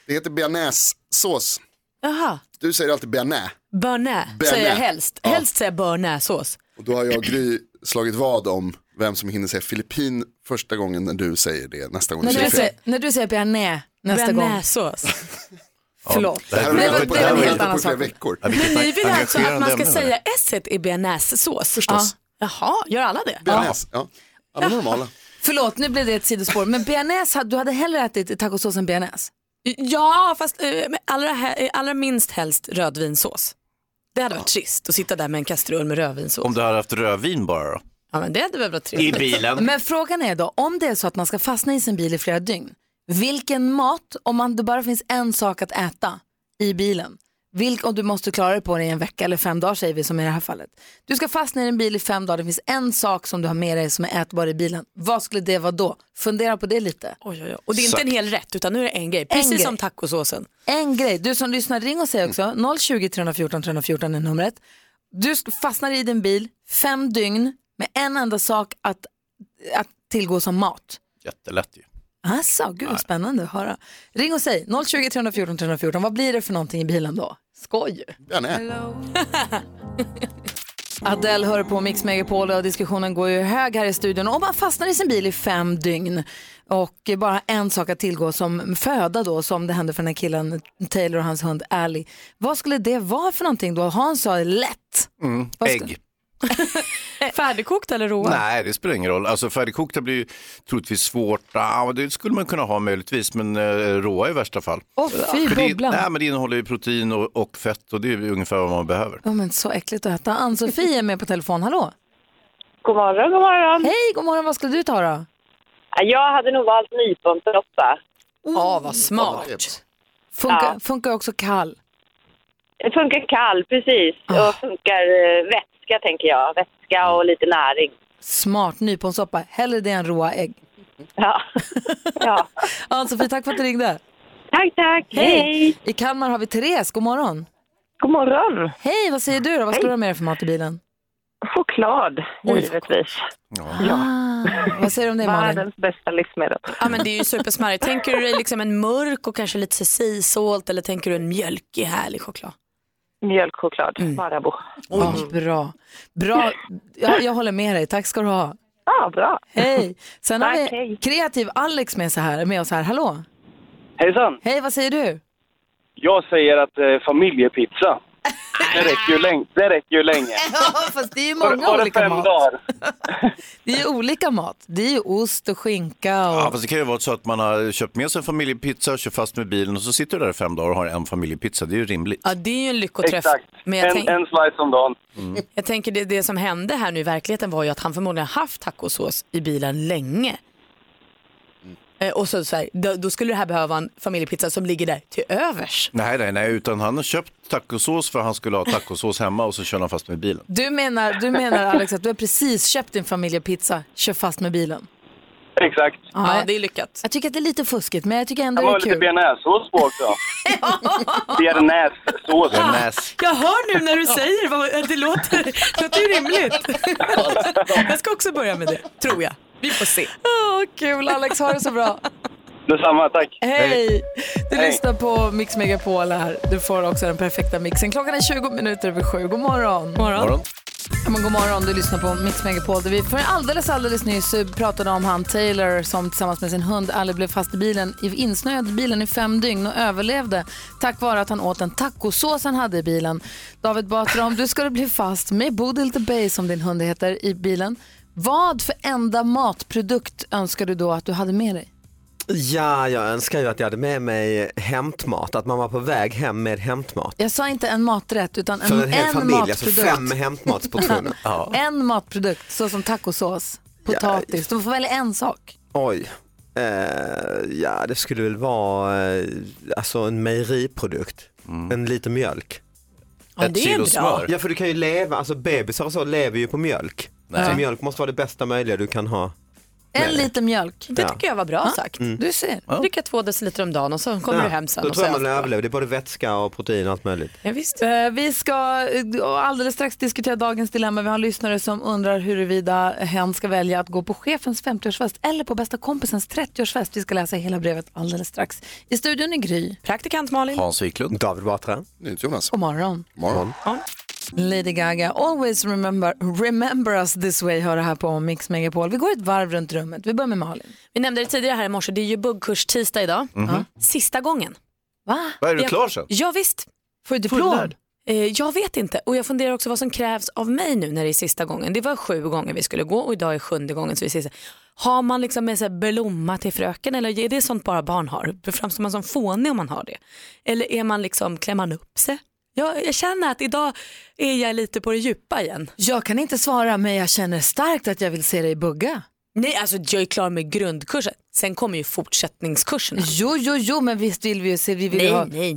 Det heter bearnaisesås. Jaha, Du säger alltid bearnaise. bearnaise säger jag helst. Ja. Helst säger jag bearnaisesås. Och då har jag och Gry slagit vad om vem som hinner säga Filippin första gången när du säger det nästa gång När du säger när du säger bearnaise nästa gång. Bearnaisesås. Förlåt. Det här har Det vi på det en det här helt annan sak. veckor. Ja, vilket Ni vill alltså att man ska ämne. säga s i bearnaisesås? Förstås. Ja. Jaha, gör alla det? Bearnaise, ja. Alla normala. Förlåt, nu blev det ett sidospår. Men bearnaise, du hade hellre ätit tacosås än bearnaise? Ja, fast eh, allra, he- allra minst helst rödvinssås. Det hade varit trist att sitta där med en kastrull med rödvinssås. Om du hade haft rödvin bara då? Ja, men det hade väl varit I trevligt. bilen? Men frågan är då, om det är så att man ska fastna i sin bil i flera dygn, vilken mat, om man, det bara finns en sak att äta i bilen, vilk, och du måste klara dig på det i en vecka eller fem dagar säger vi som i det här fallet. Du ska fastna i en bil i fem dagar, det finns en sak som du har med dig som är ätbar i bilen. Vad skulle det vara då? Fundera på det lite. Oj, oj, oj. Och det är inte en hel rätt utan nu är det en grej. Precis grej. som tacosåsen. En grej, du som lyssnar, ring och säg också, 020 314 314 är numret. Du fastnar i din bil fem dygn med en enda sak att, att tillgå som mat. Jättelätt ju. Alltså, gud vad spännande att höra. Ring och säg 020 314 314, vad blir det för någonting i bilen då? Skoj! Bearnaise. Adele hör på Mix Megapol och diskussionen går ju hög här i studion. Om man fastnar i sin bil i fem dygn och bara en sak att tillgå som föda då, som det hände för den här killen Taylor och hans hund Ally. Vad skulle det vara för någonting då? Hans sa lätt. Mm. Ägg. Färdigkokt eller råa? Nej, det spelar ingen roll. Alltså färdigkokta blir ju troligtvis svårt. Ja, det skulle man kunna ha möjligtvis, men eh, råa i värsta fall. Åh, fy, För det, nej, men det innehåller ju protein och, och fett och det är ungefär vad man behöver. Ja, men så äckligt att äta. Ann-Sofie är med på telefon. Hallå? God morgon, god morgon. Hej, god morgon. Vad skulle du ta då? Jag hade nog valt nyponsoppa. Ja, vad smart. Funkar, Ja. funkar också kall? Det funkar kall, precis. Ah. Och funkar eh, vätska, tänker jag. Vätska och lite näring. Smart nyponsoppa. Hellre det än råa ägg. Ja. ja. Ann-Sofie, tack för att du ringde. Tack, tack. Hej. I Kalmar har vi Therese. God morgon. God morgon. Hej, vad säger du då? Vad ska du ha med dig för mat i bilen? Choklad, givetvis. Ah, vad säger du om det Malin? Världens bästa livsmedel. Ja men det är ju supersmarrigt. Tänker du dig liksom en mörk och kanske lite sea-salt eller tänker du en mjölkig härlig choklad? Mjölkchoklad, Marabou. Ja, bra. Bra. Ja, jag håller med dig. Tack ska du ha. Ja, bra. Hej. Sen har Tack, vi hej. kreativ Alex med, så här, med oss här. Hallå? Hejsan! Hej, vad säger du? Jag säger att eh, familjepizza. Det räcker ju länge. Det räcker ju länge. Ja, fast det är ju många var det olika mat. dagar? Det är ju olika mat. Det är ju ost och skinka och... Ja, fast det kan ju vara så att man har köpt med sig en familjepizza, kör fast med bilen och så sitter du där i fem dagar och har en familjepizza. Det är ju rimligt. Ja det är ju en lyckoträff. Exakt. Men jag, En, tänk, en slice om dagen. jag tänker det, det som hände här nu i verkligheten var ju att han förmodligen haft tacosås i bilen länge. Eh, Och så, så här, då, då skulle det här behöva en familjepizza som ligger där till övers. Nej, nej, nej, utan han har köpt tacosås för han skulle ha tacosås hemma och så kör han fast med bilen. Du menar, du menar Alex att du har precis köpt din familjepizza, kör fast med bilen? Exakt. Ja, det är lyckat. Jag tycker att det är lite fuskigt, men jag tycker Det ändå det är lite kul. bearnaisesås på också. Bearnaisesås. Bearnaise. Jag hör nu när du säger vad, det låter, det låter ju rimligt. Jag ska också börja med det, tror jag. Vi får se. Åh, kul, Alex, ha det så bra. Detsamma, tack. Hej! Du Hej. lyssnar på Mix Megapol här. Du får också den perfekta mixen. Klockan är 20 minuter över sju. God morgon. morgon. Morgon. Ja, men god morgon, du lyssnar på Mix Megapol vi för alldeles, alldeles nyss pratade om han Taylor som tillsammans med sin hund Ali blev fast i bilen, i- insnöad i bilen i fem dygn och överlevde tack vare att han åt en tacosås han hade i bilen. David Batra, om du skulle bli fast med Bodil the Bay som din hund heter i bilen, vad för enda matprodukt önskar du då att du hade med dig? Ja, jag önskar ju att jag hade med mig hämtmat, att man var på väg hem med hämtmat. Jag sa inte en maträtt utan en, För en hel en familj, alltså matprodukt. fem hämtmatsportioner. ja. En matprodukt, såsom tacosås, potatis. Du får välja en sak. Oj. Eh, ja, det skulle väl vara eh, alltså en mejeriprodukt. En liter mjölk. Ja, Ett det är kilo bra. smör. Ja, för du kan ju leva, alltså bebisar och så lever ju på mjölk. Nej. Så mjölk måste vara det bästa möjliga du kan ha. En liter mjölk. Det Ja. tycker jag var bra sagt. Mm. Du ser. Dricka två deciliter om dagen och så kommer Ja, du hem sen. Då och tror så jag man allt överlever, det är både vätska och protein och allt möjligt. Ja, visst. Eh, Vi ska eh, alldeles strax diskutera dagens dilemma. Vi har en lyssnare som undrar huruvida hen ska välja att gå på chefens 50-årsfest eller på bästa kompisens 30-årsfest. Vi ska läsa hela brevet alldeles strax. I studion är Gry. Praktikant Malin. Hans Wiklund. David Batra. Jonas. God morgon. Morgon. Lady Gaga, always remember, remember us this way, hör det här på Mix Megapol. Vi går ett varv runt rummet. Vi börjar med Malin. Vi nämnde det tidigare här i morse, det är ju buggkurs tisdag idag. Mhm. Sista gången. Va? Vad är du klar sen? Ja, visst. Får du diplom? Eh, jag vet inte och jag funderar också vad som krävs av mig nu när det är sista gången. Det var sju gånger vi skulle gå och idag är sjunde gången. Så vi säger så här, har man liksom med sig blomma till fröken eller är det sånt bara barn har? Framstår man som fånig om man har det? Eller är man liksom, klär man upp sig? Jag, jag känner att idag är jag lite på det djupa igen. Jag kan inte svara, men jag känner starkt att jag vill se dig bugga. Nej, alltså jag är klar med grundkursen. Sen kommer ju fortsättningskurserna. Jo, jo, jo, men visst vill vi ju se, vi vill Nej, ha nej, i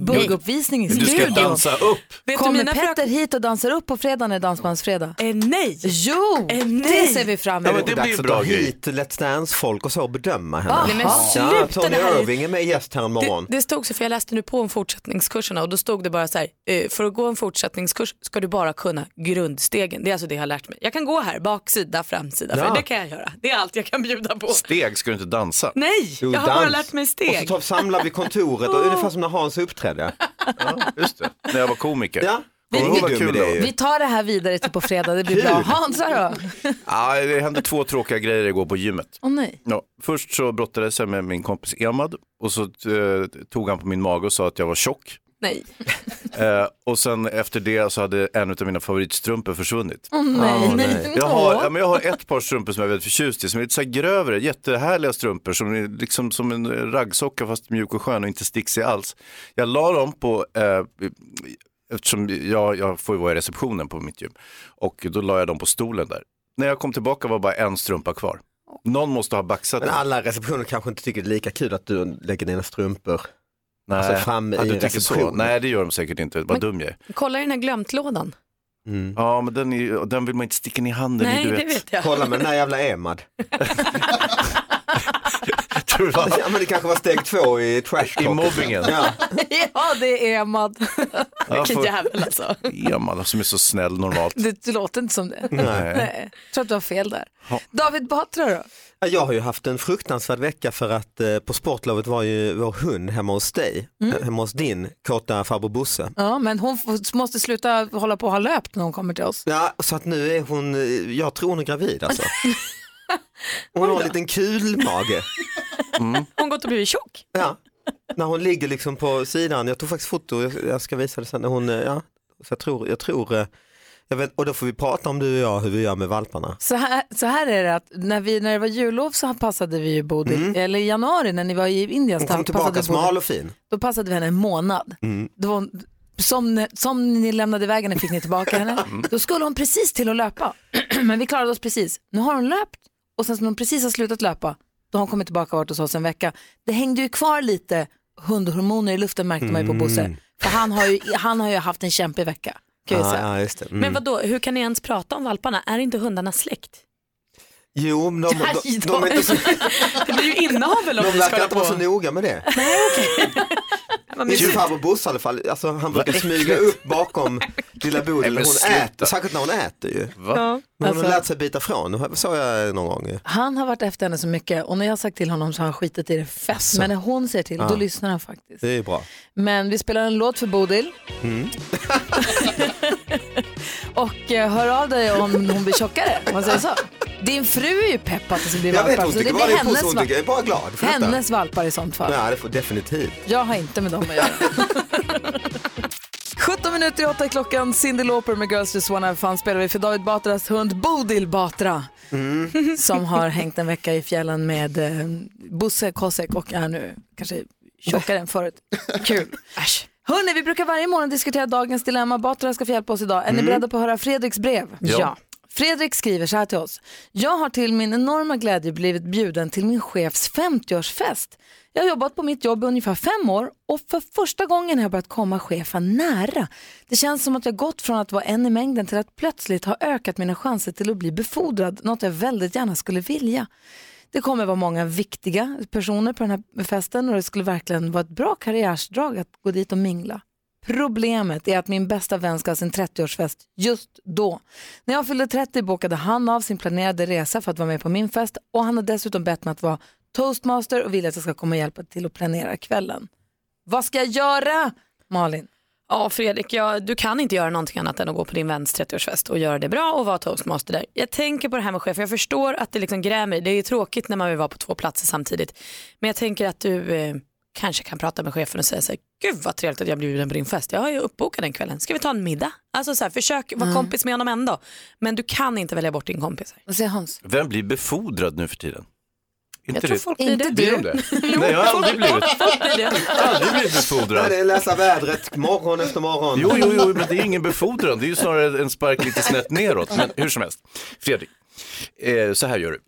Du ska studion. dansa upp. Vet Kommer du, mina Petter hit och dansar upp på fredag när Dansbandsfredag? Eh, nej! Jo, Eh, det nej. ser vi fram Ja, emot. men det blir bra grej. hit Let's Dance-folk och så och bedöma henne. Nej, men Ja, sluta Tony det här. Irving är med gäst här Det, imorgon. det stod så, för jag läste nu på om fortsättningskurserna och då stod det bara så här, eh, för att gå en fortsättningskurs ska du bara kunna grundstegen. Det är alltså det jag har lärt mig. Jag kan gå här, baksida, framsida, Ja. för det kan jag göra. Det är allt jag kan bjuda på. Steg ska du inte dansa. Nej, Jo, jag har bara dans. lärt mig Och så steg. tar, samlar vi kontoret, och ungefär som när Hans uppträdde. Ja, just det. När jag var komiker. Ja. Vi, vi, vi tar det här vidare till på fredag, det blir bra. Hansa då? Ja, det hände två tråkiga grejer igår på gymmet. Åh nej. Ja, först så brottades jag med min kompis Emad och så eh, tog han på min mage och sa att jag var tjock. Nej. Eh, och sen efter det så hade en av mina favoritstrumpor försvunnit. Åh nej. nej. Jag har, ja, men jag har ett par strumpor som jag är väldigt förtjust i, som är lite så här grövre, jättehärliga strumpor som är liksom som en raggsocka fast mjuk och skön och inte sticksig alls. Jag la dem på, eh, eftersom jag, jag får ju vara i receptionen på mitt gym, och då la jag dem på stolen där. När jag kom tillbaka var bara en strumpa kvar. Någon måste ha baxat Men den. alla receptioner kanske inte tycker det är lika kul att du lägger dina strumpor Nej, alltså framme ja, i du tycker så. Nej, det gör de säkert inte. Vad dum jag är. Kolla i den här glömtlådan. Ja, men den, är, den vill man inte sticka ner handen Nej, i, du det vet jag. Kolla med den här jävla Emad. Tror du? Ja men det kanske var steg två i trash I mobbingen. Ja. Ja, det är Emad. Ja, Vilken jävel alltså. Emad som är så snäll normalt. Det, det låter inte som det. Nej. Nej. Jag tror att du har fel där. David Batra då? Ja, Jag har ju haft en fruktansvärd vecka för att eh, på sportlovet var ju vår hund hemma hos dig, Mm. eh, hemma hos din kåta farbror Bosse. Ja, men hon måste sluta hålla på och ha löpt när hon kommer till oss. Ja, så att nu är hon, eh, jag tror hon är gravid alltså. Hon har en liten kulmage. Hon gått och blivit tjock. Ja, när hon ligger liksom på sidan, jag tog faktiskt foto, jag, ska visa det sen, när hon, eh, ja, så jag tror, jag tror, eh, jag vet, och då får vi prata om du och jag hur vi gör med valparna. Så här, så här är det att när, vi, när det var jullov så passade vi ju Bodil, eller i januari när ni var i Indien. Hon kom tillbaka Bodil- smal och fin. Då passade vi henne en månad. Mm. Var som, som ni lämnade iväg henne fick ni tillbaka henne. Då skulle hon precis till att löpa. Men vi klarade oss precis. Nu har hon löpt och sen när hon precis har slutat löpa, då har hon kommit tillbaka och varit hos oss en vecka. Det hängde ju kvar lite hundhormoner i luften märkte man ju på Bosse. Mm. För han har, ju, han har ju haft en kämpig vecka. Kan jag Ja, säga. ja, just det. Mm. Men vad då? hur kan ni ens prata om valparna? Är inte hundarna släkt? Jo, men de, de, de, de, är inte så, Det blir ju inavel om de verkar inte vara så noga med det. Vad Min mysigt. farbror Bosse i alla fall, alltså, han brukar smyga upp bakom lilla Bodil Nej, hon äter, särskilt när hon äter ju. Va? Men hon har Alltså- lärt sig bita ifrån, det sa jag någon gång. Han har varit efter henne så mycket och när jag har sagt till honom så har han skitit i det fett. Men när hon säger till, då Ja. lyssnar han faktiskt. Det är bra. Men vi spelar en låt för Bodil Mm. och eh, hör av dig om hon blir tjockare. Om man säger så. Din fru är ju pepp att det ska bli Jag vet, hon så tycker det blir hennes, hon tycker jag är bara glad hennes valpar i sånt fall. Ja, det får definitivt. Jag har inte med dem att göra. 17 minuter i åtta är klockan. Cyndi Lauper med Girls Just Wanna Have Fun spelar vi för David Batras hund Bodil Batra. Mm. Som har hängt en vecka i fjällen med eh, Bosse Kosek och är nu kanske tjockare än förut. Kul. Äsch. Hörni, vi brukar varje morgon diskutera dagens dilemma. Batra ska få hjälpa oss idag. Är ni beredda på att höra Fredriks brev? Ja. Fredrik skriver så här till oss. Jag har till min enorma glädje blivit bjuden till min chefs 50-årsfest. Jag har jobbat på mitt jobb i ungefär fem år och för första gången har jag börjat komma chefen nära. Det känns som att jag gått från att vara en i mängden till att plötsligt ha ökat mina chanser till att bli befordrad, något jag väldigt gärna skulle vilja. Det kommer vara många viktiga personer på den här festen och det skulle verkligen vara ett bra karriärsdrag att gå dit och mingla. Problemet är att min bästa vän ska ha sin 30-årsfest just då. När jag fyllde 30 bokade han av sin planerade resa för att vara med på min fest och han har dessutom bett mig att vara toastmaster och vill att jag ska komma och hjälpa till att planera kvällen. Vad ska jag göra, Malin? Ja Fredrik, ja, du kan inte göra någonting annat än att gå på din väns 30-årsfest och göra det bra och vara toastmaster där. Jag tänker på det här med chef, jag förstår att det liksom grämer, det är ju tråkigt när man vill vara på två platser samtidigt. Men jag tänker att du eh, kanske kan prata med chefen och säga så här, gud vad trevligt att jag blir bjuden på din fest, jag har ju uppbokat den kvällen, ska vi ta en middag? Alltså så här, försök vara Mm. kompis med honom ändå. Men du kan inte välja bort din kompis. Vad säger Hans? Vem blir befordrad nu för tiden? Inte Jag tror det- folk blir det. Blir de det? Nej, jag har aldrig blivit. Aldrig blivit Ja, befordrad. det är läsa vädret morgon efter morgon. Jo, jo, jo, men det är ingen befordran. Det är ju snarare en spark lite snett neråt. Men hur som helst. Fredrik, eh, så här gör du.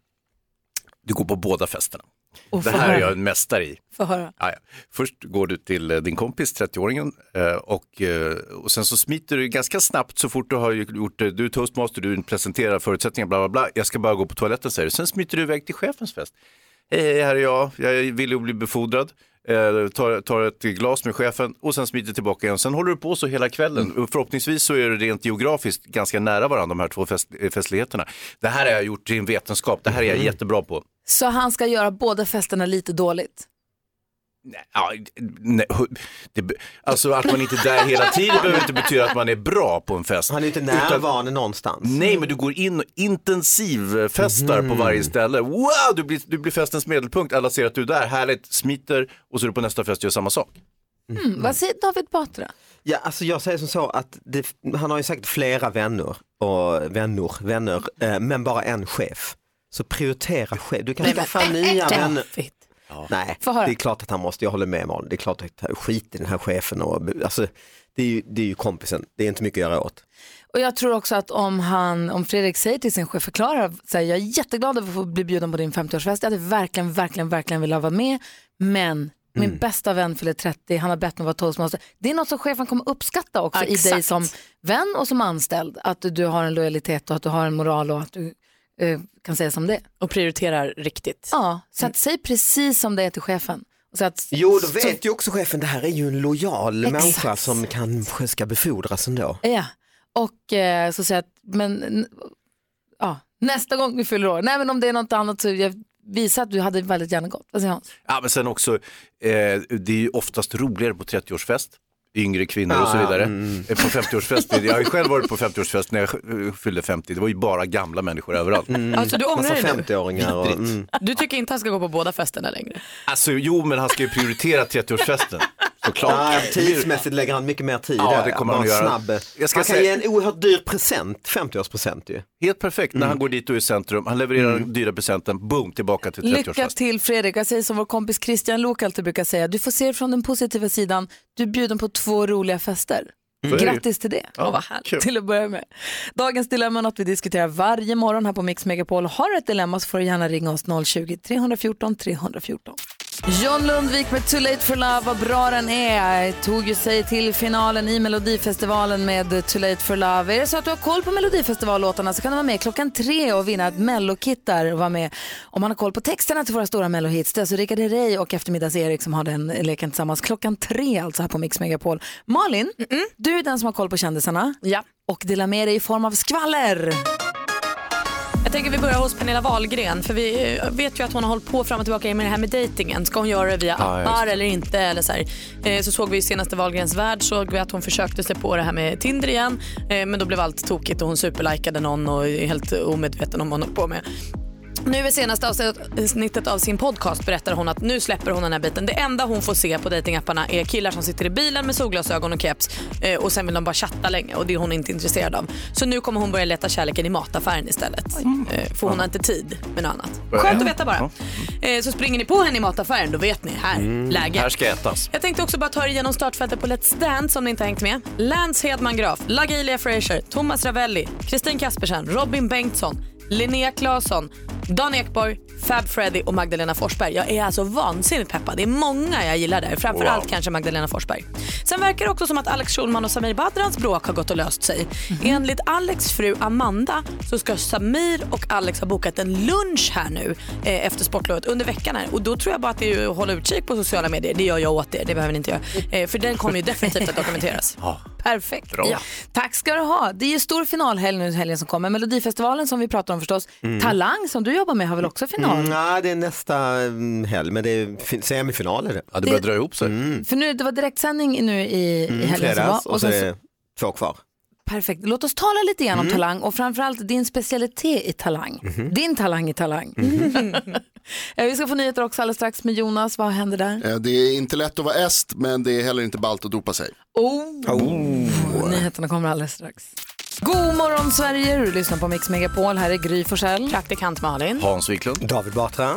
Du går på båda festerna. Och Det här är jag en mästare i. Ja, ja. Först går du till eh, din kompis, 30-åringen, eh, och, eh, och sen så smiter du ganska snabbt så fort du har gjort. Du är toastmaster, du presenterar förutsättningar, bla bla bla. Jag ska bara gå på toaletten säger du. Sen smiter du iväg till chefens fest. Hej, hej, här är jag. Jag vill ju bli befordrad. Eh, tar, tar ett glas med chefen och sen smiter tillbaka igen. Sen håller du på så hela kvällen. Och Förhoppningsvis så är det rent geografiskt ganska nära varandra de här två fest, eh, festligheterna. Det här har jag gjort till en vetenskap. Det här är jag jättebra på. Så han ska göra båda festerna lite dåligt? Nej, hu- det, alltså att man inte är där hela tiden behöver inte betyda att man är bra på en fest. Han är inte närvarande någonstans. Nej, men du går in och intensivfestar på varje ställe. Wow, du blir, du blir festens medelpunkt. Alla ser att du är där, härligt, smiter och så är du på nästa fest och gör samma sak. Mm, vad säger David Batra? Ja, alltså jag säger som så att det, han har ju säkert flera vänner och vänner, vänner, eh, men bara en chef. Så prioritera chef. Du kan Nej, skaffa nya David. Vänner. Nej, det är klart att han måste, jag håller med Malin, det är klart att skit i den här chefen och alltså, det är, ju, det är ju kompisen, det är inte mycket att göra åt. Och jag tror också att om, han, om Fredrik säger till sin chef, förklarar, säger jag är jätteglad över att få bli bjuden på din 50-årsfest, jag hade verkligen, verkligen, verkligen velat vara med, men min bästa vän fyller 30, han har bett mig vara toastmaster. Det är något som chefen kommer uppskatta också Ja, i dig exakt. som vän och som anställd, att du, har en lojalitet och att du har en moral och att du kan säga som det. Och prioriterar riktigt. Ja, så att säg precis som det är till chefen. Så att, Jo, då så- vet ju också chefen, det här är ju en lojal Exakt. människa som kanske ska befordras ändå. Ja, och eh, så säger jag att men, ja, nästa gång vi fyller år, nej men om det är något annat så jag visa att du hade väldigt gärna gått. Vad säger Hans? Ja, men sen också, eh, det är ju oftast roligare på 30-årsfest. Yngre kvinnor och så Ah, vidare. mm. Eh, På 50-årsfest, jag har ju själv varit på 50-årsfest när jag fyllde 50, det var ju bara gamla människor överallt. Alltså, du ångrar dig nu? 50-åringar och, mm. Du tycker inte han ska gå på båda festerna längre? Alltså jo, men han ska ju prioritera 30-årsfesten. Såklart. Ja, tidsmässigt lägger han mycket mer tid Ja, det kommer han att göra. Snabb. Jag ska han kan säga- ge en oerhört dyr present, 50-årspresent ju. Helt perfekt när han går dit och är i centrum, han levererar den dyra presenten, boom, tillbaka till Lycka 30-årsfest. till Fredrik. Jag säger som vår kompis Christian Lok alltid brukar säga, du får se från den positiva sidan. Du är bjuden på två roliga fester. Mm. Grattis till det. Ja, vad härligt. Kul. Till att börja med. Dagens dilemma är något vi diskuterar varje morgon här på Mix Megapol. Har du ett dilemma så får du gärna ringa oss 020-314 314. John Lundvik med Too Late for Love, vad bra den är. Tog ju sig till finalen i Melodifestivalen med Too Late for Love. Är det så att du har koll på Melodifestivallåtarna så kan du vara med klockan tre och vinna ett mellokit där och vara med om man har koll på texterna till våra stora mellohits. Det är alltså Rickard Herrey och eftermiddags-Erik som har den leken tillsammans klockan tre alltså här på Mix Megapol. Malin, du är den som har koll på kändisarna Ja. och delar med dig i form av skvaller. Jag tänker vi börjar hos Pernilla Wahlgren för vi eh, vet ju att hon har hållit på fram och tillbaka med det här med dejtingen. Ska hon göra det via Ja, appar eller inte? Eller så, här. Eh, så såg vi i senaste Wahlgrens värld såg vi att hon försökte sig på det här med Tinder igen eh, men då blev allt tokigt och hon superlikade någon och är helt omedveten om vad hon håller på med. Nu i senaste avsnittet av sin podcast berättar hon att nu släpper hon den här biten. Det enda hon får se på datingapparna är killar som sitter i bilen med solglasögon och keps eh, och sen vill de bara chatta länge och det är hon inte intresserad av. Så nu kommer hon börja leta kärleken i mataffären istället. Eh, för hon har inte tid med något annat. Skönt att veta bara. Eh, så springer ni på henne i mataffären då vet ni, här, läge. Här ska ätas. Jag tänkte också bara ta er igenom startfältet på Let's Dance om ni inte har hängt med. Lance Hedman Graf, LaGilia Fraser, Thomas Ravelli, Kristin Kaspersen, Robin Bengtsson, Linnea Claesson, Dan Ekborg, Fab Freddy och Magdalena Forsberg. Jag är alltså vansinnigt peppad. Det är många jag gillar där, framförallt Wow. kanske Magdalena Forsberg. Sen verkar det också som att Alex Schulman och Samir Badrans bråk har gått och löst sig. Enligt Alex fru Amanda så ska Samir och Alex ha bokat en lunch här nu eh, efter sportlovet under veckan här. Och då tror jag bara att det är att hålla utkik på sociala medier. Det gör jag åt er, det behöver ni inte göra. Eh, för den kommer ju definitivt att dokumenteras. Ja. Perfekt. Bra. Ja. Tack ska du ha. Det är ju stor finalhelg nu helgen som kommer. Melodifestivalen som vi pratar om förstås. Talang som du jobbar med har väl också final? Mm, nej, det är nästa mm, helg, men det är fin- semifinal är det. Ja, det börjar dra ihop sig. Mm. För nu, det var direktsändning nu i, i Mm, helgen som var. och så sen är det två kvar. Perfekt. Låt oss tala lite grann om Mm. talang och framförallt din specialitet i talang. Mhm. Din talang i talang. Eh, vi ska få nyheter också alldeles strax med Jonas. Vad händer där? Eh, Det är inte lätt att vara est, men det är heller inte ballt att dopa sig. Oh. Nyheterna kommer alldeles strax. God morgon Sverige, du lyssnar på Mix Megapol. Här är Gry Forssell. Praktikant Malin. Hans Wiklund. David Batra.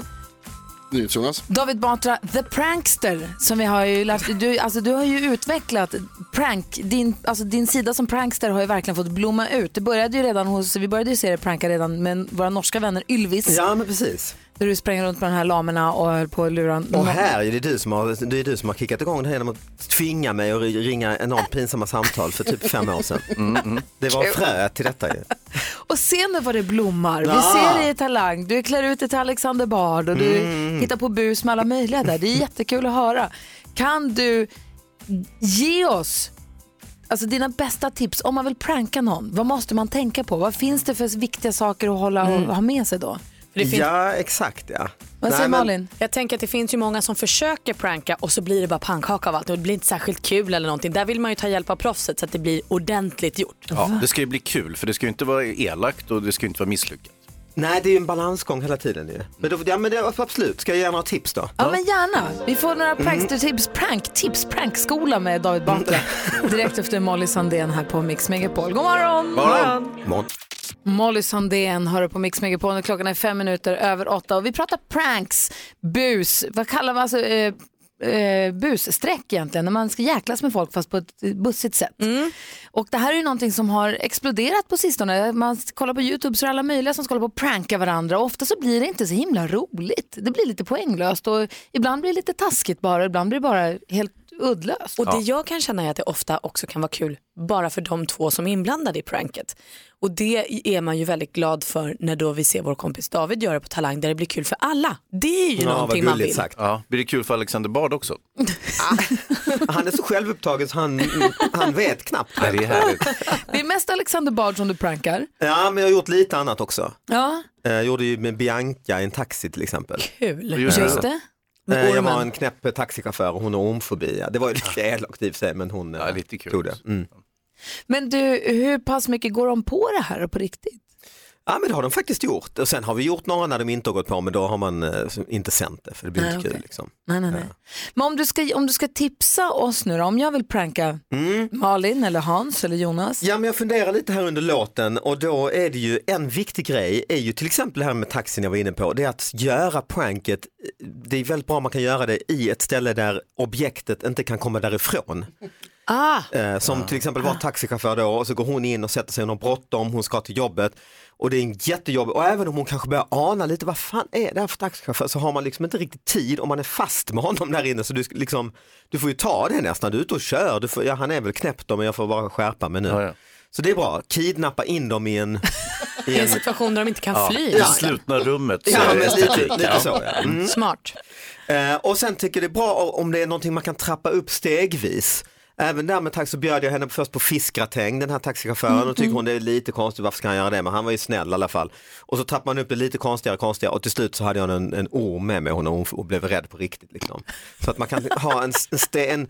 NyhetsJonas. David Batra, the prankster, som vi har ju lärt du, alltså, du har ju utvecklat prank, din, alltså, din sida som prankster har ju verkligen fått blomma ut. Det började ju redan hos, vi började ju se dig pranka redan med våra norska vänner Ylvis. Ja, men precis. Där du sprang runt med de här lamerna och höll på att lura Och här är det du som har, det är du som har kickat igång det här genom att tvinga mig att ringa enormt pinsamma samtal för typ fem år sedan. Det var fröet till detta ju. Och se nu vad det blommar. Vi ser dig i Talang, du klär ut dig till Alexander Bard och du Mm. hittar på bus med alla möjliga där. Det är jättekul att höra. Kan du ge oss alltså, dina bästa tips om man vill pranka någon? Vad måste man tänka på? Vad finns det för viktiga saker att hålla och Mm. ha med sig då? Det finns- Ja, exakt ja. Vad säger Nej, men- Malin? Jag tänker att det finns ju många som försöker pranka och så blir det bara pannkaka av allt och det blir inte särskilt kul eller någonting. Där vill man ju ta hjälp av proffset så att det blir ordentligt gjort. Ja, det ska ju bli kul för det ska ju inte vara elakt och det ska ju inte vara misslyckat. Nej, det är ju en balansgång hela tiden ju. Men, då, ja, men det, absolut, ska jag ge några tips då? Ja, men gärna. Vi får några prankster-tips, pranktips, prankskola med David Batra. Direkt efter Molly Sandén här på Mix Megapol. God morgon! Morgon. Molly Sandén hör på Mix Megapol och klockan är fem minuter över åtta och vi pratar pranks, bus, vad kallar man alltså, eh, eh, bussträck egentligen, när man ska jäklas med folk fast på ett bussigt sätt. Och det här är ju någonting som har exploderat på sistone. Man kollar på YouTube så är det alla möjliga som ska hålla på och pranka varandra och ofta så blir det inte så himla roligt. Det blir lite poänglöst och ibland blir det lite taskigt bara, ibland blir det bara helt uddlöst. Och det jag kan känna är att det ofta också kan vara kul bara för de två som är inblandade i pranket. Och det är man ju väldigt glad för när då vi ser vår kompis David göra på Talang där det blir kul för alla. Det är ju någonting man vill. Ja, blir det kul för Alexander Bard också? Han är så självupptagen så han, han vet knappt. Nej, det är härligt. Det är mest Alexander Bard som du prankar. Ja, men jag har gjort lite annat också. Ja, Eh, Jag gjorde ju med Bianca i en taxi till exempel. Kul. Just det. Det. Eh, Jag var en knäpp taxichaufför och hon har ormfobi. Det var ju lite elakt i och för sig men hon eh, Ja, lite kul. tog det. Mm. Men du, hur pass mycket går de på det här på riktigt? Ja men det har de faktiskt gjort och sen har vi gjort några när de inte har gått på men då har man eh, inte sänt det för det blir Nej, inte kul. okej. Liksom. Nej, nej, nej. Men om du, ska, om du ska tipsa oss nu då, om jag vill pranka Malin eller Hans eller Jonas. Ja men jag funderar lite här under låten och då är det ju en viktig grej är ju till exempel det här med taxin jag var inne på. Det är att göra pranket, det är väldigt bra om man kan göra det i ett ställe där objektet inte kan komma därifrån. Ah, Eh, som till exempel var taxichaufför då och så går hon in och sätter sig, hon har bråttom, hon ska till jobbet och det är en jättejobb och även om hon kanske börjar ana lite vad fan är det här för taxichaufför så har man liksom inte riktigt tid om man är fast med honom där inne så du, liksom, du får ju ta det nästan, du är ute och kör, du får, ja, han är väl knäppt då men jag får bara skärpa mig nu. Ja, ja. Så det är bra, kidnappa in dem i en... I en situation där de inte kan Ja. fly. I slutna rummet. Ja, men det lite, lite så ja. Mm. Smart. Eh, och sen tycker jag det är bra om det är någonting man kan trappa upp stegvis. Även där med taxi så bjöd jag henne först på fiskgratäng, den här taxichauffören, och tycker hon det är lite konstigt, varför ska han göra det? Men han var ju snäll i alla fall. Och så trappade man upp det lite konstigare, konstigare och till slut så hade jag en, en orm med mig och hon och blev rädd på riktigt. Liksom. Så att man kan ha en, en, en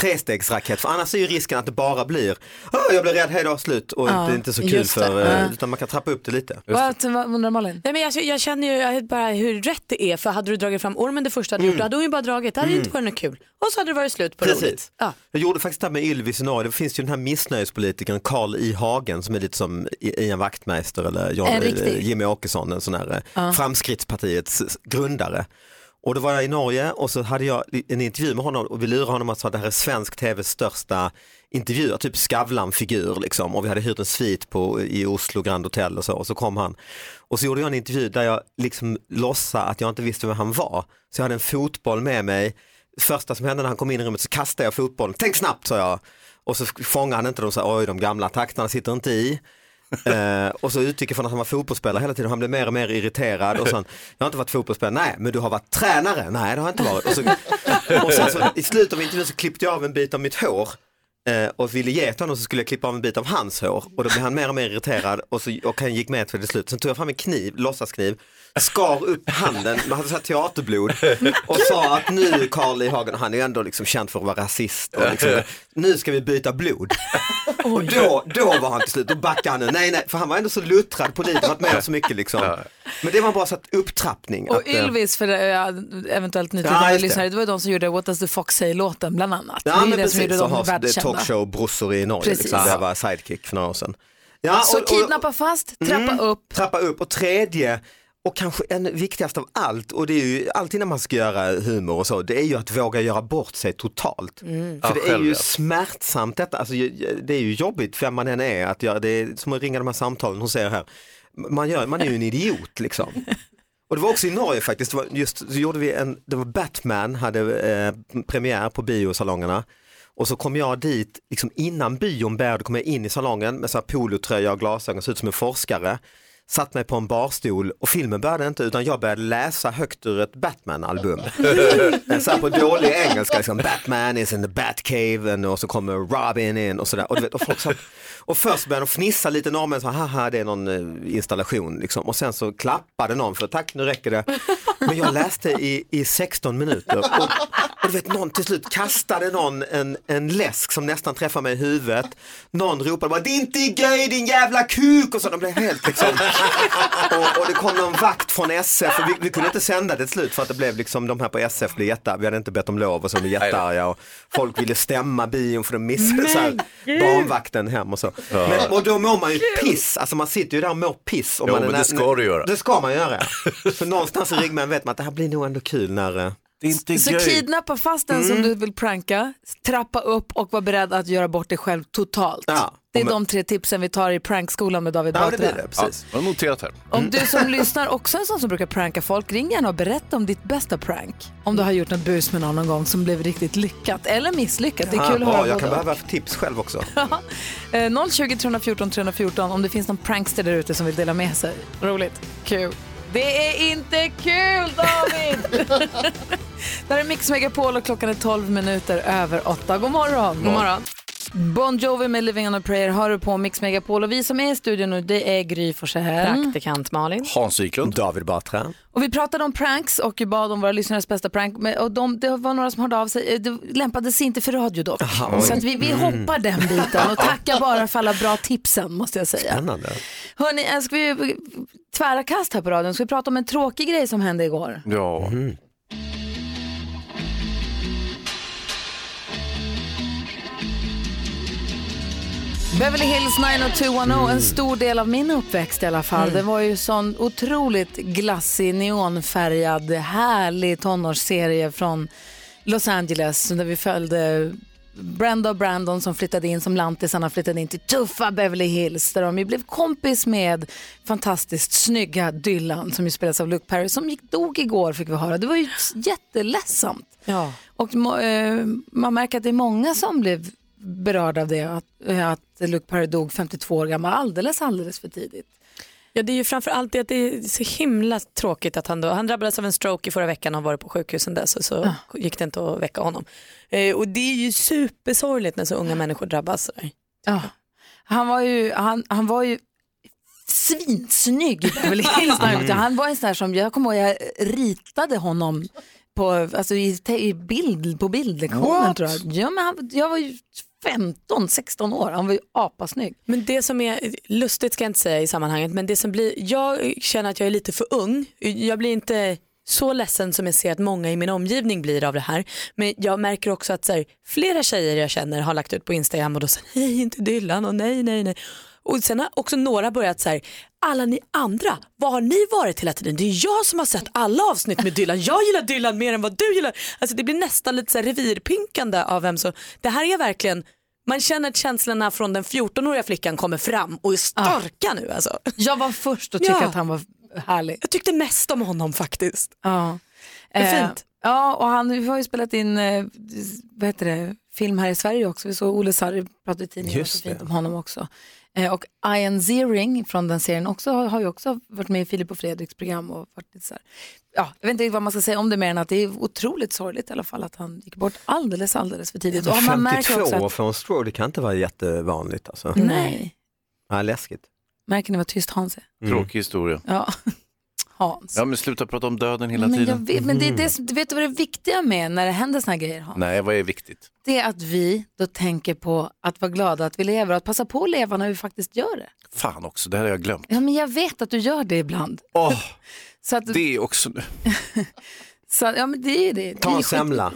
trestegsraket, för annars är ju risken att det bara blir, "Åh, jag blir rädd, hej då, slut, och Ja, det är inte så kul för, eh, Ja. utan man kan trappa upp det lite. Vad, vad undrar Malin? Nej, men jag, jag känner ju jag- bara hur rätt det är för hade du dragit fram ormen det första du gjort då hade hon ju bara dragit, det hade ju inte varit något kul. Och så hade det varit slut på roligt. Precis. Ja. Jag gjorde faktiskt det här med Ylvis i Norge. Det finns ju den här missnöjespolitikern Karl I Hagen som är lite som Ian Wachtmeister eller John, Jimmy Åkesson, en sån här eh, Ja. Framskrittspartiets grundare. Och då var jag i Norge och så hade jag en intervju med honom och vi lurade honom att säga att det här är svensk tvs största intervjuer, typ Skavlan-figur liksom. Och vi hade hyrt en svit på, i Oslo Grand Hotel och så. Och så kom han. Och så gjorde jag en intervju där jag liksom låtsade att jag inte visste vem han var. Så jag hade en fotboll med mig. Första som hände när han kom in i rummet så kastade jag fotbollen. Tänk snabbt sa jag. Och så fångade han inte dem så här, oj de gamla takterna sitter inte i. Eh, och så utgick jag från att han var fotbollsspelare hela tiden. Han blev mer och mer irriterad och sen, jag har inte varit fotbollsspelare, nej men du har varit tränare, nej det har jag inte varit. Och, så, och sen så, i slutet av intervjun så klippte jag av en bit av mitt hår eh, och ville ge till honom så skulle jag klippa av en bit av hans hår och då blev han mer och mer irriterad och, så, och han gick med till det slut. Sen tog jag fram en kniv, låtsaskniv, skar upp handen, man hade så här teaterblod och sa att nu Carl I Hagen, han är ju ändå liksom känd för att vara rasist och liksom, nu ska vi byta blod. Och då, då var han till slut, då backade han nu. Nej, nej, för han var ändå så luttrad på livet, varit med så mycket liksom. Men det var bara så att upptrappning. Och att, eh, Ylvis för äh, eventuellt Ja, nytillkomna just det. lyssnare, det var de som gjorde What does the fox say-låten bland annat. det Ja är men det som gjorde dem det världskända. talkshow-brorsor i Norge, Precis. liksom. det var sidekick för några år sedan. Ja, Så och- och- kidnappa fast, trappa Mm, upp. Trappa upp och tredje och kanske en viktigast av allt och det är ju alltid när man ska göra humor och så, det är ju att våga göra bort sig totalt. För Ja, det är ju smärtsamt detta, alltså, det är ju jobbigt vem man än är att göra, det är som att ringa de här samtalen hon säger här. Man, gör, man är ju en idiot liksom. Och det var också i Norge faktiskt, det var just, så gjorde vi en, det var Batman hade eh, premiär på biosalongerna och så kom jag dit, liksom innan bion började kom jag in i salongen med så här polotröja och glasögon, såg ut som en forskare. Satt mig på en barstol och filmen började inte utan jag började läsa högt ur ett Batman-album. så här på dålig engelska, liksom, Batman is in the Batcave och så kommer Robin in och sådär. Och, du vet, och, folk och först började de fnissa lite norrmän, så haha det är någon eh, installation liksom. Och sen så klappade någon för tack nu räcker det. Men jag läste i, i 16 minuter och, och du vet någon till slut kastade någon en, en läsk som nästan träffade mig i huvudet. Någon ropade bara det är inte göj din jävla kuk och så de blev helt liksom. Och, och det kom någon vakt från SF och vi, vi kunde inte sända det till slut för att det blev liksom de här på SF blev jätte, vi hade inte bett om lov och så blev jättearga och folk ville stämma bion för de missade så här, barnvakten hem och så. Ja. Men, och då mår man ju piss, alltså man sitter ju där och mår piss. om Jo, man är men det ska du göra. Det ska man göra. För någonstans i ryggmärgen vet man att det här blir nog ändå kul när eh, det är inte Så kidnappa fast den som Mm. du vill pranka, trappa upp och vara beredd att göra bort dig själv totalt. Ja. Det är de tre tipsen vi tar i prankskolan med David Batra. Ja, jag har noterat här. Om du som lyssnar också är en sån som brukar pranka folk, ring gärna och berätta om ditt bästa prank. Om du har gjort något bus med någon någon gång som blev riktigt lyckat eller misslyckat. Det är kul att höra ja, jag kan och. behöva tips själv också. Eh, 020 314 314 om det finns någon prankster där ute som vill dela med sig. Roligt. Kul. Det är inte kul David! Där är Mix Megapol och klockan är 12 minuter över 8. God morgon! God morgon. Bon Jovi med Living on a prayer har du på Mix Megapol och vi som är i studion nu det är Gry Forssell. Praktikant Malin. Hans Wiklund. David Batra. Och vi pratade om pranks och bad om våra lyssnares bästa prank. Och de, det var några som hörde av sig. Eh, Det lämpade sig inte för radio dock. Aha, så att vi, vi Mm. hoppar den biten och tackar bara för alla bra tipsen måste jag säga. Spännande. Hörni, eh, ska vi tvära kast här på radion? Ska vi prata om en tråkig grej som hände igår? Ja. Beverly Hills 90210, en stor del av min uppväxt i alla fall. Det var ju sån otroligt glassig, neonfärgad, härlig tonårsserie från Los Angeles där vi följde Brenda och Brandon som flyttade in som lantisarna flyttade in till tuffa Beverly Hills där de ju blev kompis med fantastiskt snygga Dylan som ju spelas av Luke Perry som gick dog igår fick vi höra. Det var ju jätteledsamt. Ja. Och eh, man märker att det är många som blev berörda av det, att, att Luke Perry dog 52 år gammal alldeles, alldeles för tidigt. Ja, det är ju framför allt det att det är så himla tråkigt att han då, han drabbades av en stroke i förra veckan och har varit på sjukhus sedan dess och så gick det inte att väcka honom. Eh, och det är ju supersorgligt när så unga människor drabbas. Ja. Han var ju, han, han var ju svinsnygg när han var en sån där som, jag kommer ihåg jag ritade honom på, alltså i, i bild, på bildlektionen What? tror jag. Ja, men han, jag var ju 15, 16 år, han var ju apasnygg. Men det som är lustigt ska jag inte säga i sammanhanget, men det som blir, jag känner att jag är lite för ung. Jag blir inte så ledsen som jag ser att många i min omgivning blir av det här. Men jag märker också att så här, flera tjejer jag känner har lagt ut på Instagram och då säger nej inte Dylan och nej nej nej. Och sen har också några börjat så här, alla ni andra, var har ni varit hela tiden? Det är jag som har sett alla avsnitt med Dylan. Jag gillar Dylan mer än vad du gillar. Alltså det blir nästan lite så här revirpinkande av vem så. Det här är verkligen, man känner att känslorna från den 14-åriga flickan kommer fram och är starka nu alltså. Jag var först och tyckte Ja. att han var härlig. Jag tyckte mest om honom faktiskt. Ja. Det är Eh, fint. Ja, och han har ju spelat in eh, vad heter det, film här i Sverige också. Vi såg Olle Sarri prata i tidningen så fint om honom också. Eh, och Ian Ziering från den serien också, har, ju också varit med i Filip och Fredriks program. Och varit så här. Ja, jag vet inte vad man ska säga om det mer än att det är otroligt sorgligt i alla fall att han gick bort alldeles, alldeles för tidigt. Och man märker 52 också att, för en stroke, det kan inte vara jättevanligt alltså. nej, Ja, läskigt. märker ni vad tyst Hans är? Mm. Tråkig historia. Ja. Hans. Ja, men sluta prata om döden hela Men, tiden. vet, men det är det, som- vet du vad det viktiga med när det händer såna här grejer Hans? Nej, vad är viktigt? det är att vi då tänker på att vara glada att vi lever och att passa på att leva när vi faktiskt gör det. Fan också, det här har jag glömt. Ja, men jag vet att du gör det ibland. Åh, Så att, det är också nu. så, ja, men det är det. Ta en semla.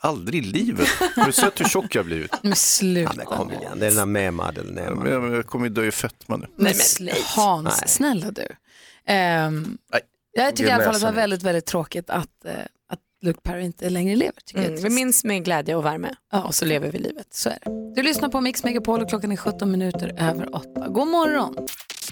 Aldrig i livet. Har du sett hur tjock jag blivit? Men sluta. Men kom igen, det är den där med Madel Ja, men Jag kommer ju dö i fetma nu. Men Hans, Nej. snälla du. Nej. jag tycker i alla fall att det var väldigt, väldigt tråkigt att, eh, att Luke Perry inte längre lever. Tycker Mm, jag. vi minns med glädje och värme Ja. och så lever vi livet. Så är det. Du lyssnar på Mix Megapol och klockan är 17 minuter över 8. God morgon!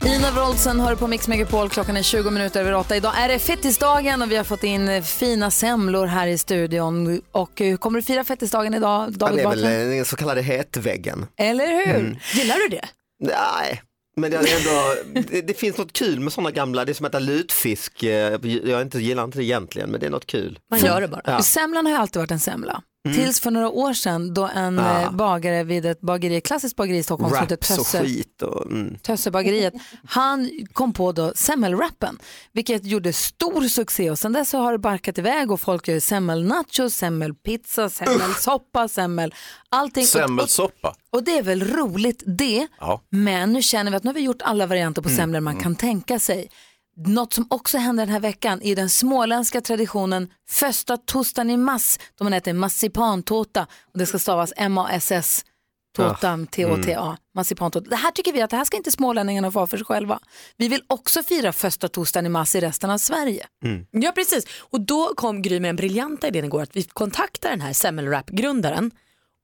Ina Wroldsen hör på Mix Megapol. Klockan är 20 minuter över 8. Idag är det fettisdagen och vi har fått in eh, fina semlor här i studion. Och eh, kommer du fira fettisdagen idag, Ja, David det är väl den så kallade hetväggen. Eller hur? Mm. Gillar du det? Nej, Men det, är ändå, det, det finns något kul med sådana gamla, det är som att äta lutfisk. eh, Jag inte, gillar inte det egentligen, men det är något kul. Man gör det bara. Ja. Semlan har ju alltid varit en semla. Mm. Tills för några år sedan då en Ja. eh, bagare vid ett bageri, klassiskt bageri i Stockholm som heter och Tösse, skit. Och, mm. Tössebageriet, han kom på då semmelwrappen, vilket gjorde stor succé och sen dess så har det barkat iväg och folk gör semmelnachos, semmelpizza, semmelsoppa, semmel, allting. Och- Semmelsoppa. Och, och det är väl roligt det, Ja. men nu känner vi att nu har vi gjort alla varianter på Mm, semlor man mm. kan tänka sig. Något som också händer den här veckan är den småländska traditionen första torsdagen i mass, då man äter massipantårta och det ska stavas M-A-S-S, tårta, Ah, T-O-T-A, mm. massipantårta. Det här tycker vi att det här ska inte smålänningarna få för sig själva. Vi vill också fira första torsdagen i mass i resten av Sverige. Ja precis, och då kom Gry med den briljanta idén igår att vi kontaktar den här semmelwrap-grundaren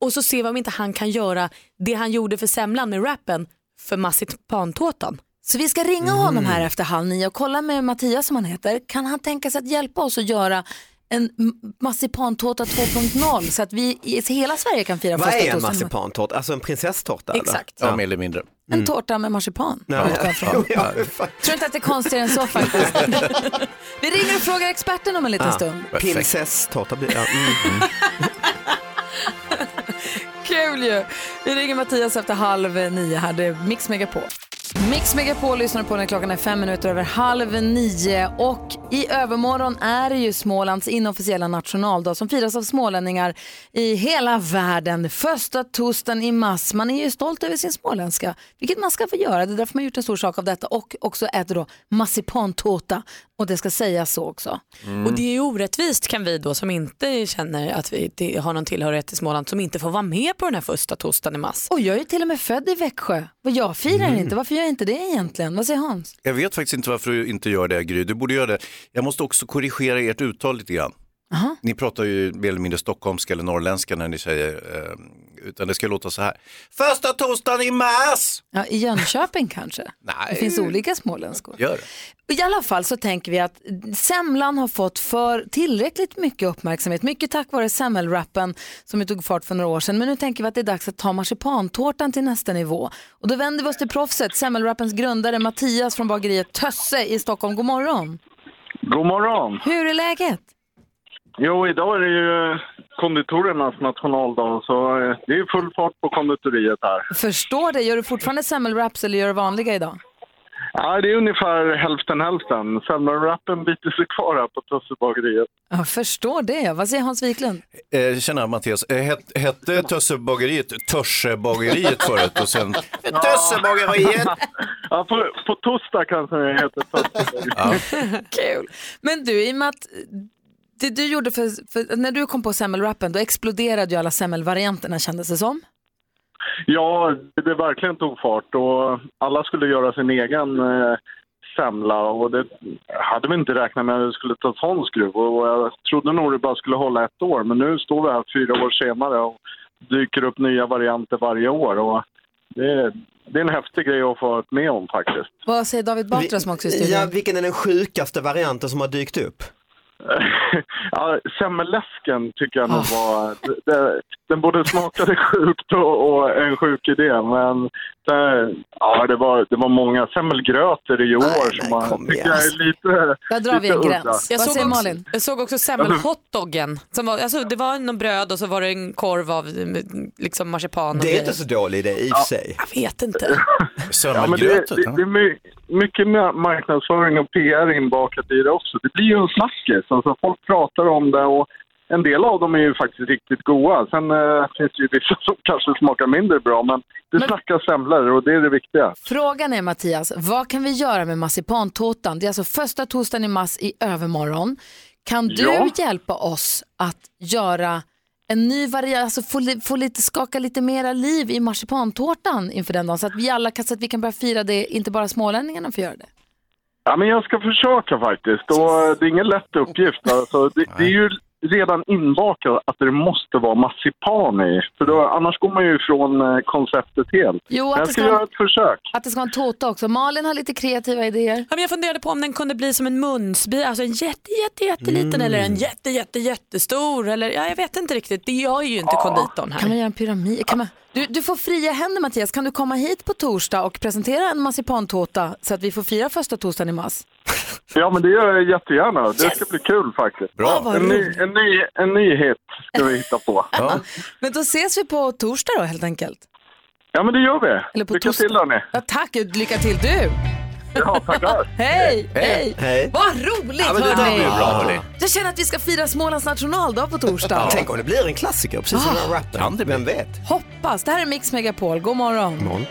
och så ser vi om inte han kan göra det han gjorde för semlan med rappen för massipantårtan. Så vi ska ringa Mm. honom här efter halv nio och kolla med Mattias som han heter. Kan han tänka sig att hjälpa oss att göra en massipantårta 2.0 så att vi i hela Sverige kan fira Vad första är en torsdagen massipantårta? Alltså en prinsesstårta? Exakt. Eller? Ja, mer eller mindre. En tårta med marsipan. Ja. Ja, Tror inte att det är konstigare än så faktiskt. vi ringer och frågar experten om en liten Ja. stund. Prinsesstårta blir ja, mm. Kul ju! Vi ringer Mattias efter halv nio här. Det är Mix Megapol. Mix Megapol lyssnar på när klockan är fem minuter över halv nio. Och i övermorgon är det ju Smålands inofficiella nationaldag som firas av smålänningar i hela världen. Första torsdagen i mass. Man är ju stolt över sin småländska, vilket man ska få göra. Det är därför man har gjort en stor sak av detta och också äter då massipantårta och det ska sägas så också. Och det är ju orättvist kan vi då som inte känner att vi har någon tillhörighet till Småland som inte får vara med på den här första torsdagen i mass. Och jag är ju till och med född i Växjö. Och jag firar Mm. inte. Varför gör jag inte det egentligen? Vad säger Hans? Jag vet faktiskt inte varför du inte gör det, Gry. Du borde göra det. Jag måste också korrigera ert uttal lite grann. Ni pratar ju mer eller mindre stockholmska eller norrländska när ni säger, eh, utan det ska låta så här. Första torsdagen i mars! Ja, I Jönköping kanske? Det finns olika småländskor. Gör det. I alla fall så tänker vi att semlan har fått för tillräckligt mycket uppmärksamhet, mycket tack vare semmelrappen som tog fart för några år sedan. Men nu tänker vi att det är dags att ta marsipantårtan till nästa nivå. Och då vänder vi oss till proffset, semmelrappens grundare Mattias från bageriet Tösse i Stockholm. God morgon! God morgon! Hur är läget? Jo, idag är det ju konditorernas nationaldag så eh, det är full fart på konditoriet här. Förstår det, gör du fortfarande semmelwraps eller gör du vanliga idag? Ja, det är ungefär hälften hälften. Semmelwrappen biter sig kvar här på Tössebageriet. Jag förstår det. Vad säger Hans Wiklund? Eh, tjena Mattias, eh, het, hette Tössebageriet Törsebageriet förut och sen Tössebageriet? Ja, på, på torsdag kanske det heter Tössebageriet. Kul. Men du, i och med att det du gjorde för, för när du kom på semmelwrappen, då exploderade ju alla semmelvarianterna kändes det som. Ja, det verkligen tog fart och alla skulle göra sin egen eh, semla och det hade vi inte räknat med att det skulle ta sån skruv och jag trodde nog det bara skulle hålla ett år men nu står vi här fyra år senare och dyker upp nya varianter varje år och det, det är en häftig grej att få vara med om faktiskt. Vad säger David Batra som också är i studion? ja, vilken är den sjukaste varianten som har dykt upp? Ja, semmelläsken tycker jag nog var... Det, den både smakade sjukt och, och en sjuk idé, men det, ja, det, var, det var många. Semmelgröt är det i år som man tycker jag är lite Där drar vi en lite udda. gräns. Jag såg, också, Malin? jag såg också semmelhotdoggen. Som var, alltså, det var någon bröd och så var det en korv av liksom marsipan. och Det är grejer. inte så dålig idé i och för sig. Jag vet inte. Ja, men det, det, det är my, mycket ma- marknadsföring och PR inbakat i det också. Det blir ju en snackis. Alltså, folk pratar om det och en del av dem är ju faktiskt riktigt goda. Sen eh, finns det ju vissa som kanske smakar mindre bra, men det snackas semlor och det är det viktiga. Frågan är Mattias, vad kan vi göra med marsipantårtan? Det är alltså första torsdagen i mass i övermorgon. Kan du Ja. hjälpa oss att göra en ny variant, alltså få, få lite, skaka lite mera liv i marsipantårtan inför den dagen så att vi alla så att vi kan börja fira det, inte bara smålänningarna får göra det. Ja, men jag ska försöka faktiskt. Och det är ingen lätt uppgift. Alltså, det, det är ju redan inbakat att det måste vara marsipan i. För då, annars går man ju ifrån eh, konceptet helt. Jo, att jag det ska ska- göra ett försök. Att det ska vara en tårta också. Malin har lite kreativa idéer. Ja, men jag funderade på om den kunde bli som en munsbit, alltså en jätte, jätte, jätteliten Mm. eller en jätte, jätte, jättestor. Eller, ja, jag vet inte riktigt, det gör ju inte konditorn här. Kan man göra en pyramid? Kan man... du, du får fria händer Mattias. Kan du komma hit på torsdag och presentera en marsipantårta så att vi får fira första torsdagen i mars? Ja, men det gör jag jättegärna. Det ska bli kul faktiskt. Bra. vad En, ny, en, ny, en nyhet ska vi hitta på. Ja, Men då ses vi på torsdag då helt enkelt. ja men det gör vi. Eller på Lycka torsdag. till hörni. Ja, tack, lycka till du. Ja, tackar. Hej, hej. Hej. Vad roligt Ja, men det där hörni. blir bra, hörni. Jag känner att vi ska fira Smålands nationaldag på torsdag. Tänk om det blir en klassiker, precis som Ah. den rappen. Vem vet? Hoppas. Det här är Mix Megapol. God morgon.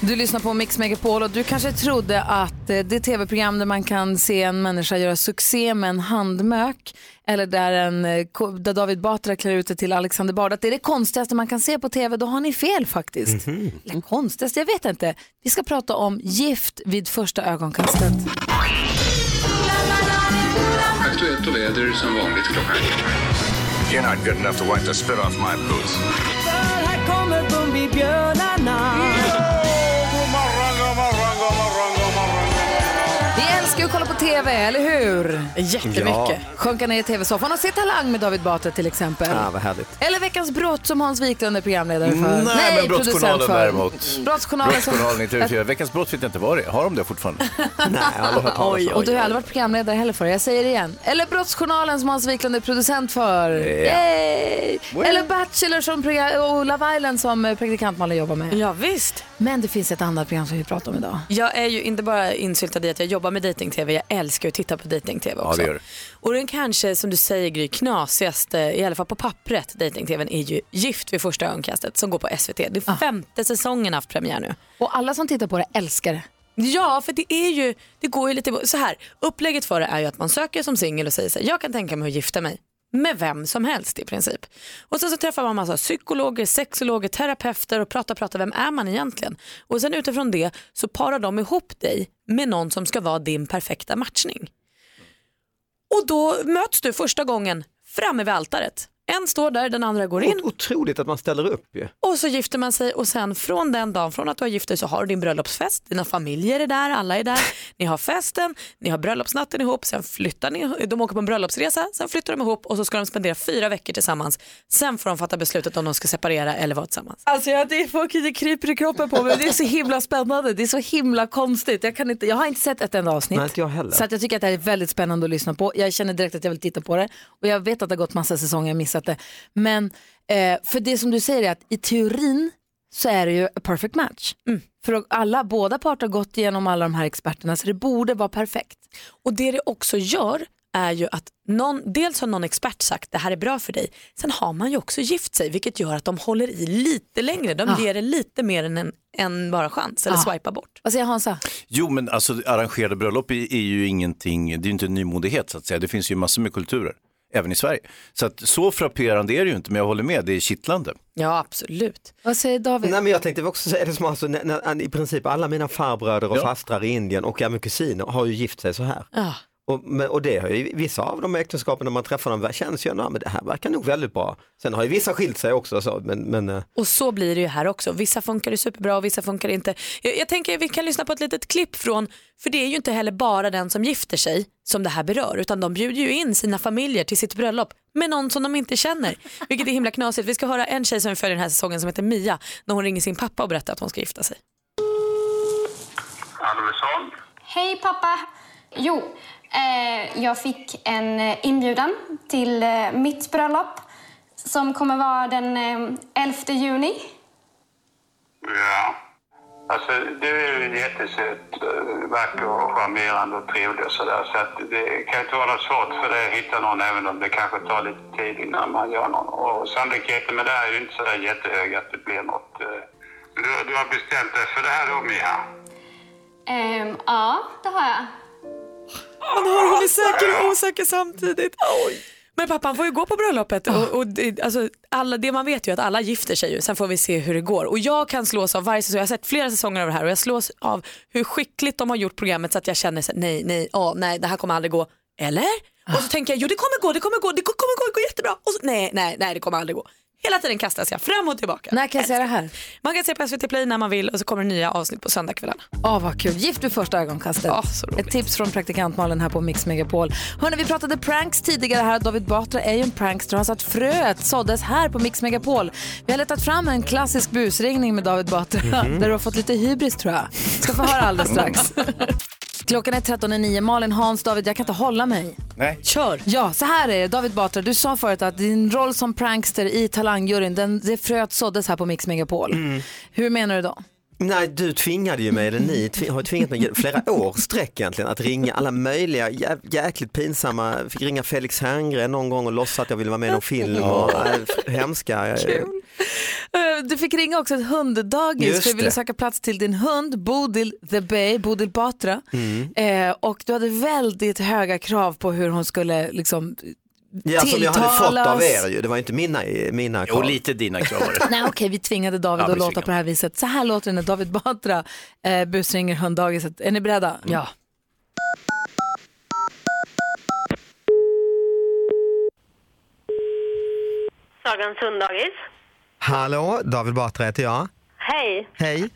Du lyssnar på Mix Megapol och du kanske trodde att eh, det tv-program där man kan se en människa göra succé med en handmök eller där, en, eh, där David Batra klär ut sig till Alexander Bard, att det är det konstigaste man kan se på tv. Då har ni fel faktiskt. Eller konstigaste, jag vet inte. Vi ska prata om gift vid första ögonkastet. Aktuellt och väder som vanligt klockan You're not good enough to wipe the spit off my boots. Här kommer Bumbibjörnarna. Att kolla på tv, eller hur? Jättemycket. Ja. Sjunka ner i tv-soffan och se Talang med David Batra till exempel. Ja, vad härligt. Eller Veckans brott som Hans Wiklund är programledare för. Nej, men producent Brottsjournalen för. däremot. Brottsjournalen. Brottsjournalen i TV4. Veckans brott vet jag inte vad det är. Har de det fortfarande? Nej, jag har om Och du har aldrig varit programledare heller för Jag säger det igen. Eller Brottsjournalen som Hans Wiklund är producent för. Yay! Eller Bachelor som och Love Island som eh, praktikant Malin jobbar med. Ja, visst. Men det finns ett annat program som vi pratar om idag. Jag är ju inte bara insyltad i att jag jobbar med dating-tv, jag älskar att titta på dating-tv Ja, också. det gör. Och den kanske, som du säger Gry, knasigaste, i alla fall på pappret, dating-tvn är ju Gift vid första ögonkastet som går på SVT. Det är femte säsongen haft premiär nu. Och alla som tittar på det älskar det. Ja, för det är ju, det går ju lite, så här, upplägget för det är ju att man söker som singel och säger så här, jag kan tänka mig att gifta mig med vem som helst i princip. Och sen så träffar man massa psykologer, sexologer, terapeuter och pratar, pratar, vem är man egentligen? Och sen utifrån det så parar de ihop dig med någon som ska vara din perfekta matchning. Och då möts du första gången framme vid altaret. En står där, den andra går in. Otroligt att man ställer upp ju. Och så gifter man sig och sen från den dagen, från att du har gift dig så har du din bröllopsfest, dina familjer är där, alla är där, ni har festen, ni har bröllopsnatten ihop, sen flyttar ni, de åker på en bröllopsresa, sen flyttar de ihop och så ska de spendera fyra veckor tillsammans. Sen får de fatta beslutet om de ska separera eller vara tillsammans. Alltså jag, det, folk, det kryper i kroppen på mig. Det är så himla spännande. Det är så himla konstigt. Jag, kan inte, jag har inte sett ett enda avsnitt. Nej, inte jag heller. Så att jag tycker att det här är väldigt spännande att lyssna på. Jag känner direkt att jag vill titta på det. Och jag vet att det har gått massa säsonger, jag har det. Men eh, för det som du säger är att i teorin så är det ju a perfect match. För alla, båda parter har gått igenom alla de här experterna så det borde vara perfekt. Och det det också gör är ju att någon, dels har någon expert sagt det här är bra för dig. Sen har man ju också gift sig vilket gör att de håller i lite längre. De Ah. ger det lite mer än en, en bara chans eller Ah. swipa bort. Vad säger Hansa? Jo, men alltså arrangerade bröllop är, är ju ingenting, det är ju inte en nymodighet så att säga. Det finns ju massor med kulturer, även i Sverige. Så att så frapperande är det ju inte, men jag håller med, det är kittlande. Ja, absolut. Vad säger David? Nej, men jag tänkte också säga det som alltså, när, när, i princip alla mina farbröder och Ja. fastrar i Indien och även kusiner har ju gift sig så här. Ja. Och, och det har ju, vissa av de äktenskapen när man träffar dem känns ju, men det här verkar nog väldigt bra. Sen har ju vissa skilt sig också, så, men, men eh, Och så blir det ju här också. Vissa funkar det superbra och vissa funkar det inte. Jag, jag tänker att vi kan lyssna på ett litet klipp från, för det är ju inte heller bara den som gifter sig som det här berör, utan de bjuder ju in sina familjer till sitt bröllop med någon som de inte känner. Vilket är himla knasigt. Vi ska höra en tjej som vi följer den här säsongen som heter Mia, när hon ringer sin pappa och berättar att hon ska gifta sig. Alvesson. Hej pappa. Jo, jag fick en eh, inbjudan till eh, mitt bröllop som kommer vara den eh, 11 juni. Ja. Alltså, du är ju jättesöt, eh, vacker och charmerande och trevlig och sådär. Så att det kan inte vara något svårt för dig att hitta någon även om det kanske tar lite tid innan man gör någon. Och sannolikheten med det här är ju inte sådär jättehög att det blir något. eh. Du, du har bestämt dig för det här då, Mia? Ehm, ja, det har jag. Han har hon är säker och osäker samtidigt. Men pappan får ju gå på bröllopet och, och det, alltså, alla, det man vet ju att alla gifter sig ju, sen får vi se hur det går. Och jag kan slås av varje säsong, jag har sett flera säsonger av det här och jag slås av hur skickligt de har gjort programmet så att jag känner så, nej, nej, åh, nej, det här kommer aldrig gå. Eller? Och så tänker jag, jo det kommer gå, det kommer gå, det kommer gå, det går jättebra. Och så, nej, nej, nej, det kommer aldrig gå. Hela tiden kastas jag fram och tillbaka. När kan jag se det här? Man kan se på SVT Play när man vill och så kommer det nya avsnitt på söndagskvällarna. Åh vad kul, Gift vid första ögonkastet. Ett tips från praktikant Malin här på Mix Megapol. Hörrni, vi pratade pranks tidigare här. David Batra är ju en prankster och han sa att fröet såddes här på Mix Megapol. Vi har letat fram en klassisk busringning med David Batra Mhm. där du har fått lite hybris tror jag. Ska få höra alldeles strax. Klockan är 13.09. Malin, Hans, David, jag kan inte hålla mig. Nej. Kör. Ja, så här är det. David Batra, du sa förut att din roll som prankster i Talangjuryn, den, det fröet såddes här på Mix Megapol. Hur menar du då? Nej, du tvingade ju mig, eller ni har tvingat mig flera år sträck egentligen att ringa alla möjliga jä jäkligt pinsamma, fick ringa Felix Herngren någon gång och låtsas att jag ville vara med i någon film och äh, hemska. Kul. Eh, Du fick ringa också ett hunddagis Just för vi ville söka plats till din hund Bodil the Bay, Bodil Batra. Mm. Eh, och du hade väldigt höga krav på hur hon skulle liksom Ja, som jag hade fått av er ju, det var inte mina, mina Jo, krav. lite dina krav. Nej okej, vi tvingade David Ja, att låta på det här viset. Så här låter det när David Batra eh, busringer hunddagiset. Är ni beredda? Ja. Sagans hunddagis. Hallå, David Batra heter jag. Hej. Hej.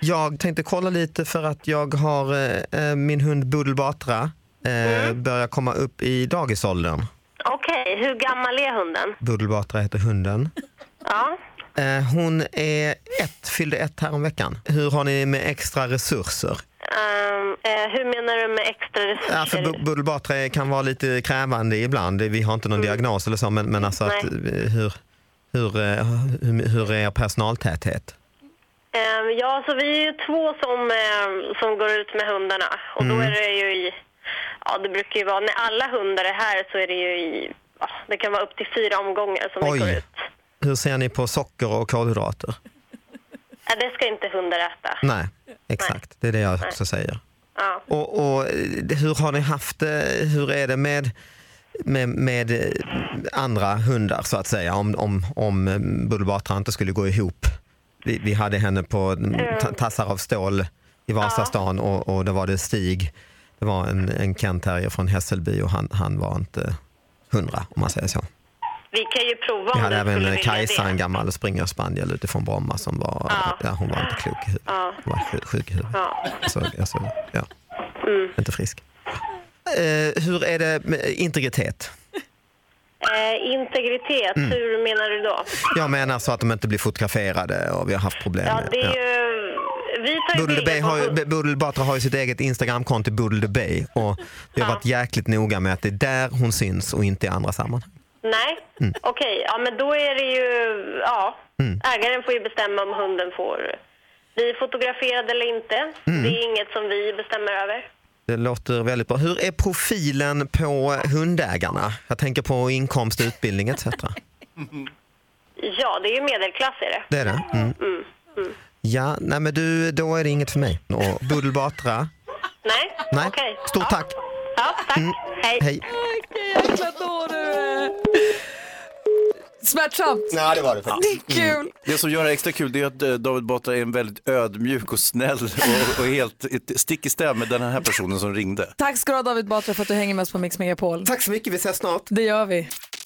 Jag tänkte kolla lite för att jag har eh, eh, min hund Budel Batra eh, börjar komma upp i dagisåldern. Okej, hur gammal är hunden? Budel Batra heter hunden. Ja. Eh, hon är ett, fyllde ett här om veckan. Hur har ni med extra resurser? Ehm, eh, hur menar du med extra resurser? Ja, för Bu- Budel Batra kan vara lite krävande ibland. Vi har inte någon diagnos eller så, men, men alltså att, Mm. Eh, hur, hur, eh, hur, hur är er personaltäthet? Ehm, ja, så vi är ju två som, ehm, som går ut med hundarna. Och då Mm. är det ju i... Ja, det brukar ju vara... När alla hundar är här så är det ju i... Ja, det kan vara upp till fyra omgångar som vi går Oj, ut. hur ser ni på socker och kolhydrater? Ja, det ska inte hundar äta. Nej, exakt. Det är det jag också säger. Ja. Och, och eh, hur har ni haft det? Hur är det med, med, med eh, andra hundar så att säga? Om, om, om eh, Budel Batra inte skulle gå ihop. Vi, vi hade henne på mm, ta- tassar av stål i Vasastan och, och då var det Stig. Det var en, en Kent från Hässelby och han, han var inte hundra om man säger så. Vi kan ju prova Vi hade även Kajsa, en gammal springer spaniel utifrån Bromma som var, Ja. ja, hon var inte klok i huvudet. Ja. Hon var sjuk- sjuk i huvudet. Ja. Alltså, alltså, ja. Mm. Inte frisk. Eh, hur är det med integritet? Eh, integritet, Mm. hur menar du då? Jag menar så att de inte blir fotograferade och vi har haft problem Ja, det är ju... Budel Bay har Budel Batra har ju sitt eget Instagramkonto Budel Bay och vi har varit jäkligt noga med att det är där hon syns och inte i andra sammanhang. Nej, Mm. okej. Ja, men då är det ju... Ja, Mm. ägaren får ju bestämma om hunden får bli fotograferad eller inte. Mm. Det är inget som vi bestämmer över. Det låter väldigt bra. Hur är profilen på hundägarna? Jag tänker på inkomst, utbildning etc. Ja, det är ju medelklass är det. Det är det? Mm. Mm. Mm. Ja, nej men du, då är det inget för mig. Och Budel Batra? Nej, Nej. okej. Stort ja. tack. Ja, tack. Mm. Hej. Hej. Jäkla dåre. Smärtsamt. Nej, det var det faktiskt. Det är kul. Det som gör det extra kul det är att eh, David Batra är en väldigt ödmjuk och snäll och, och helt stick i stäv med den här personen som ringde. Tack ska du ha David Batra för att du hänger med oss på Mix Megapol. Tack så mycket, vi ses snart. Det gör vi.